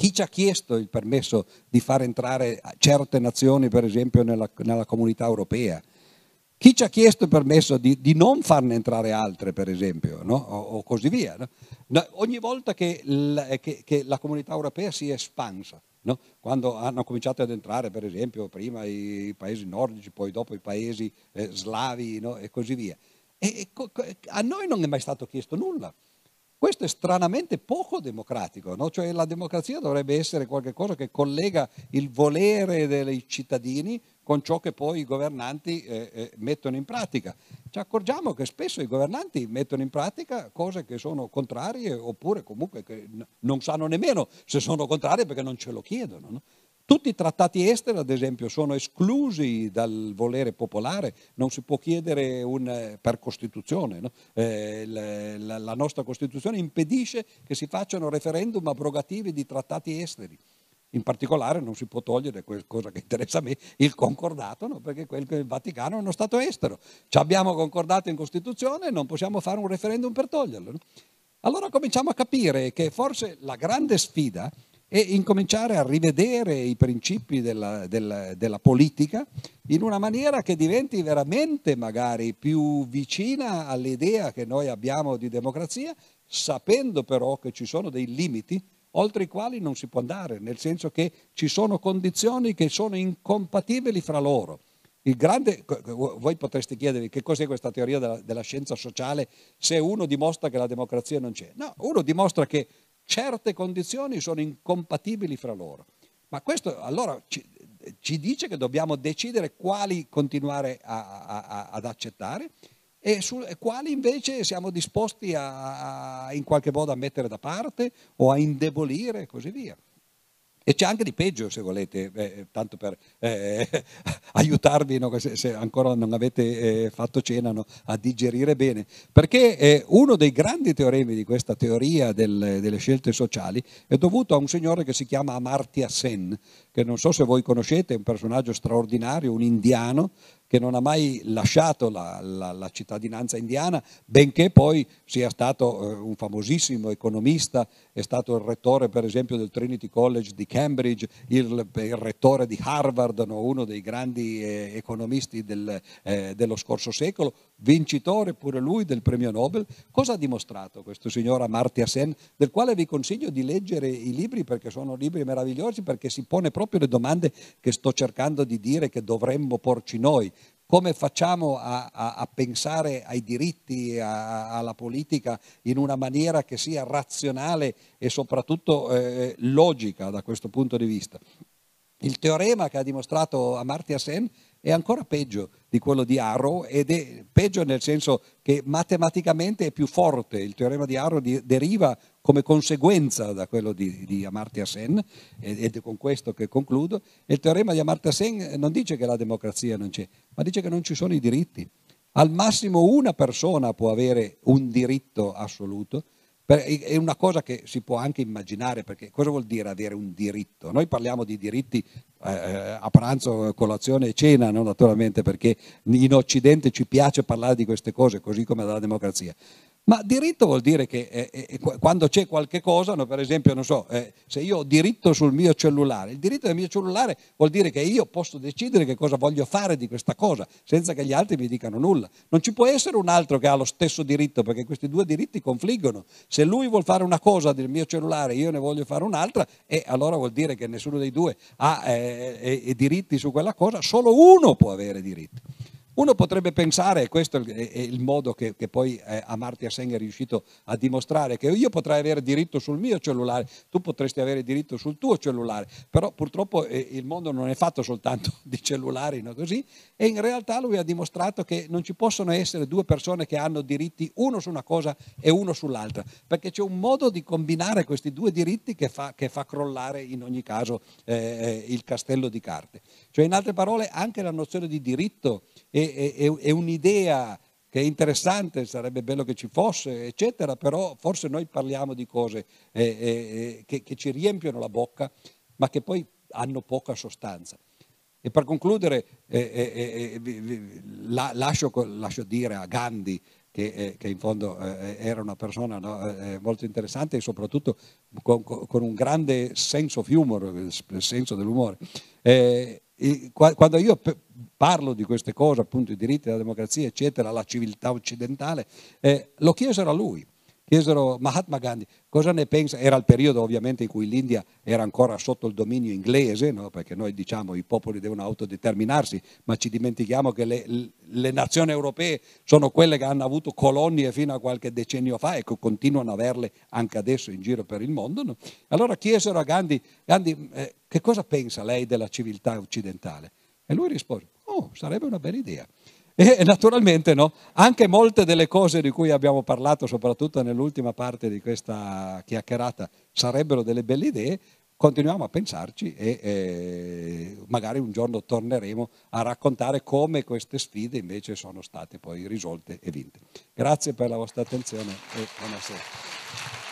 Chi ci ha chiesto il permesso di far entrare certe nazioni, per esempio, nella, nella comunità europea? Chi ci ha chiesto il permesso di, di non farne entrare altre, per esempio, no? o, o, così via? No? Ogni volta che la, che, che la, comunità europea si è espansa, no? quando hanno cominciato ad entrare, per esempio, prima i paesi nordici, poi dopo i paesi eh, slavi e così via, e, e, a noi non è mai stato chiesto nulla. Questo è stranamente poco democratico, no? cioè la democrazia dovrebbe essere qualcosa che collega il volere dei cittadini con ciò che poi i governanti eh, eh, mettono in pratica. Ci accorgiamo che spesso i governanti mettono in pratica cose che sono contrarie oppure comunque che non sanno nemmeno se sono contrarie perché non ce lo chiedono. No? Tutti i trattati esteri, ad esempio, sono esclusi dal volere popolare, non si può chiedere un, per Costituzione. No? Eh, la, la, nostra Costituzione impedisce che si facciano referendum abrogativi di trattati esteri. In particolare non si può togliere cosa che interessa a me, il concordato, no? perché il Vaticano è uno Stato estero. Ci abbiamo concordato in Costituzione e non possiamo fare un referendum per toglierlo. No? Allora cominciamo a capire che forse la grande sfida e incominciare a rivedere i principi della, della, della, politica in una maniera che diventi veramente magari più vicina all'idea che noi abbiamo di democrazia, sapendo però che ci sono dei limiti oltre i quali non si può andare, nel senso che ci sono condizioni che sono incompatibili fra loro. Grande, voi potreste chiedervi che cos'è questa teoria della, della, scienza sociale se uno dimostra che la democrazia non c'è. No, uno dimostra che certe condizioni sono incompatibili fra loro. Ma questo allora ci, ci dice che dobbiamo decidere quali continuare a, a, ad accettare e, su, e, quali invece siamo disposti a, a, in qualche modo a mettere da parte o a indebolire e così via. E c'è anche di peggio, se volete, eh, tanto per eh, aiutarvi, no, se, se, ancora non avete eh, fatto cena, no, a digerire bene. Perché eh, uno dei grandi teoremi di questa teoria del, delle scelte sociali è dovuto a un signore che si chiama Amartya Sen, che non so se voi conoscete, è un personaggio straordinario, un indiano, che non ha mai lasciato la, la, la cittadinanza indiana, benché poi sia stato eh, un famosissimo economista, è stato il rettore per esempio del Trinity College di Cambridge, il, il rettore di Harvard, no? uno dei grandi eh, economisti del, eh, dello scorso secolo, vincitore pure lui del premio Nobel. Cosa ha dimostrato questo signor Amartya Sen, del quale vi consiglio di leggere i libri perché sono libri meravigliosi, perché si pone proprio le domande che sto cercando di dire che dovremmo porci noi come facciamo a, a, a pensare ai diritti, a, alla politica in una maniera che sia razionale e soprattutto eh, logica da questo punto di vista. Il teorema che ha dimostrato Amartya Sen è ancora peggio di quello di Arrow ed è peggio nel senso che matematicamente è più forte. Il teorema di Arrow di, deriva come conseguenza da quello di, di Amartya Sen ed è con questo che concludo. il teorema di Amartya Sen non dice che la democrazia non c'è, ma dice che non ci sono i diritti. Al massimo una persona può avere un diritto assoluto, è una cosa che si può anche immaginare, perché cosa vuol dire avere un diritto? Noi parliamo di diritti eh, eh a pranzo, colazione e cena, no? naturalmente, perché in Occidente ci piace parlare di queste cose, così come della democrazia. Ma diritto vuol dire che eh, eh, quando c'è qualche cosa, no, per esempio, non so, eh, se io ho diritto sul mio cellulare, il diritto del mio cellulare vuol dire che io posso decidere che cosa voglio fare di questa cosa, senza che gli altri mi dicano nulla. Non ci può essere un altro che ha lo stesso diritto, perché questi due diritti confliggono. Se lui vuole fare una cosa del mio cellulare e io ne voglio fare un'altra, e allora vuol dire che nessuno dei due ha eh, eh, diritti su quella cosa, solo uno può avere diritti. Uno potrebbe pensare, e questo è il modo che, che poi eh, Amartya Sen è riuscito a dimostrare, che io potrei avere diritto sul mio cellulare, tu potresti avere diritto sul tuo cellulare, però purtroppo eh, il mondo non è fatto soltanto di cellulari, no? così, e in realtà lui ha dimostrato che non ci possono essere due persone che hanno diritti uno su una cosa e uno sull'altra, perché c'è un modo di combinare questi due diritti che fa, che fa crollare in ogni caso eh, eh il castello di carte. Cioè in altre parole anche la nozione di diritto è è, è, è un'idea che è interessante, sarebbe bello che ci fosse, eccetera, però forse noi parliamo di cose eh, eh, che, che ci riempiono la bocca, ma che poi hanno poca sostanza. E per concludere, eh, eh, eh, la, lascio, lascio, dire a Gandhi, che, eh, che in fondo eh, era una persona no, molto interessante e soprattutto con, con, un grande senso of humor, il senso dell'umore. Quando io parlo di queste cose, appunto i diritti della democrazia, eccetera, la civiltà occidentale, eh, lo chiesero a lui, chiesero Mahatma Gandhi cosa ne pensa, era il periodo ovviamente in cui l'India era ancora sotto il dominio inglese, no? perché noi diciamo i popoli devono autodeterminarsi, ma ci dimentichiamo che le, le, nazioni europee sono quelle che hanno avuto colonie fino a qualche decennio fa e che continuano ad averle anche adesso in giro per il mondo. No? Allora chiesero a Gandhi, Gandhi eh, che cosa pensa lei della civiltà occidentale? E lui rispose, oh, sarebbe una bella idea. E naturalmente no, anche molte delle cose di cui abbiamo parlato, soprattutto nell'ultima parte di questa chiacchierata, sarebbero delle belle idee, continuiamo a pensarci e eh, magari un giorno torneremo a raccontare come queste sfide invece sono state poi risolte e vinte. Grazie per la vostra attenzione e buonasera.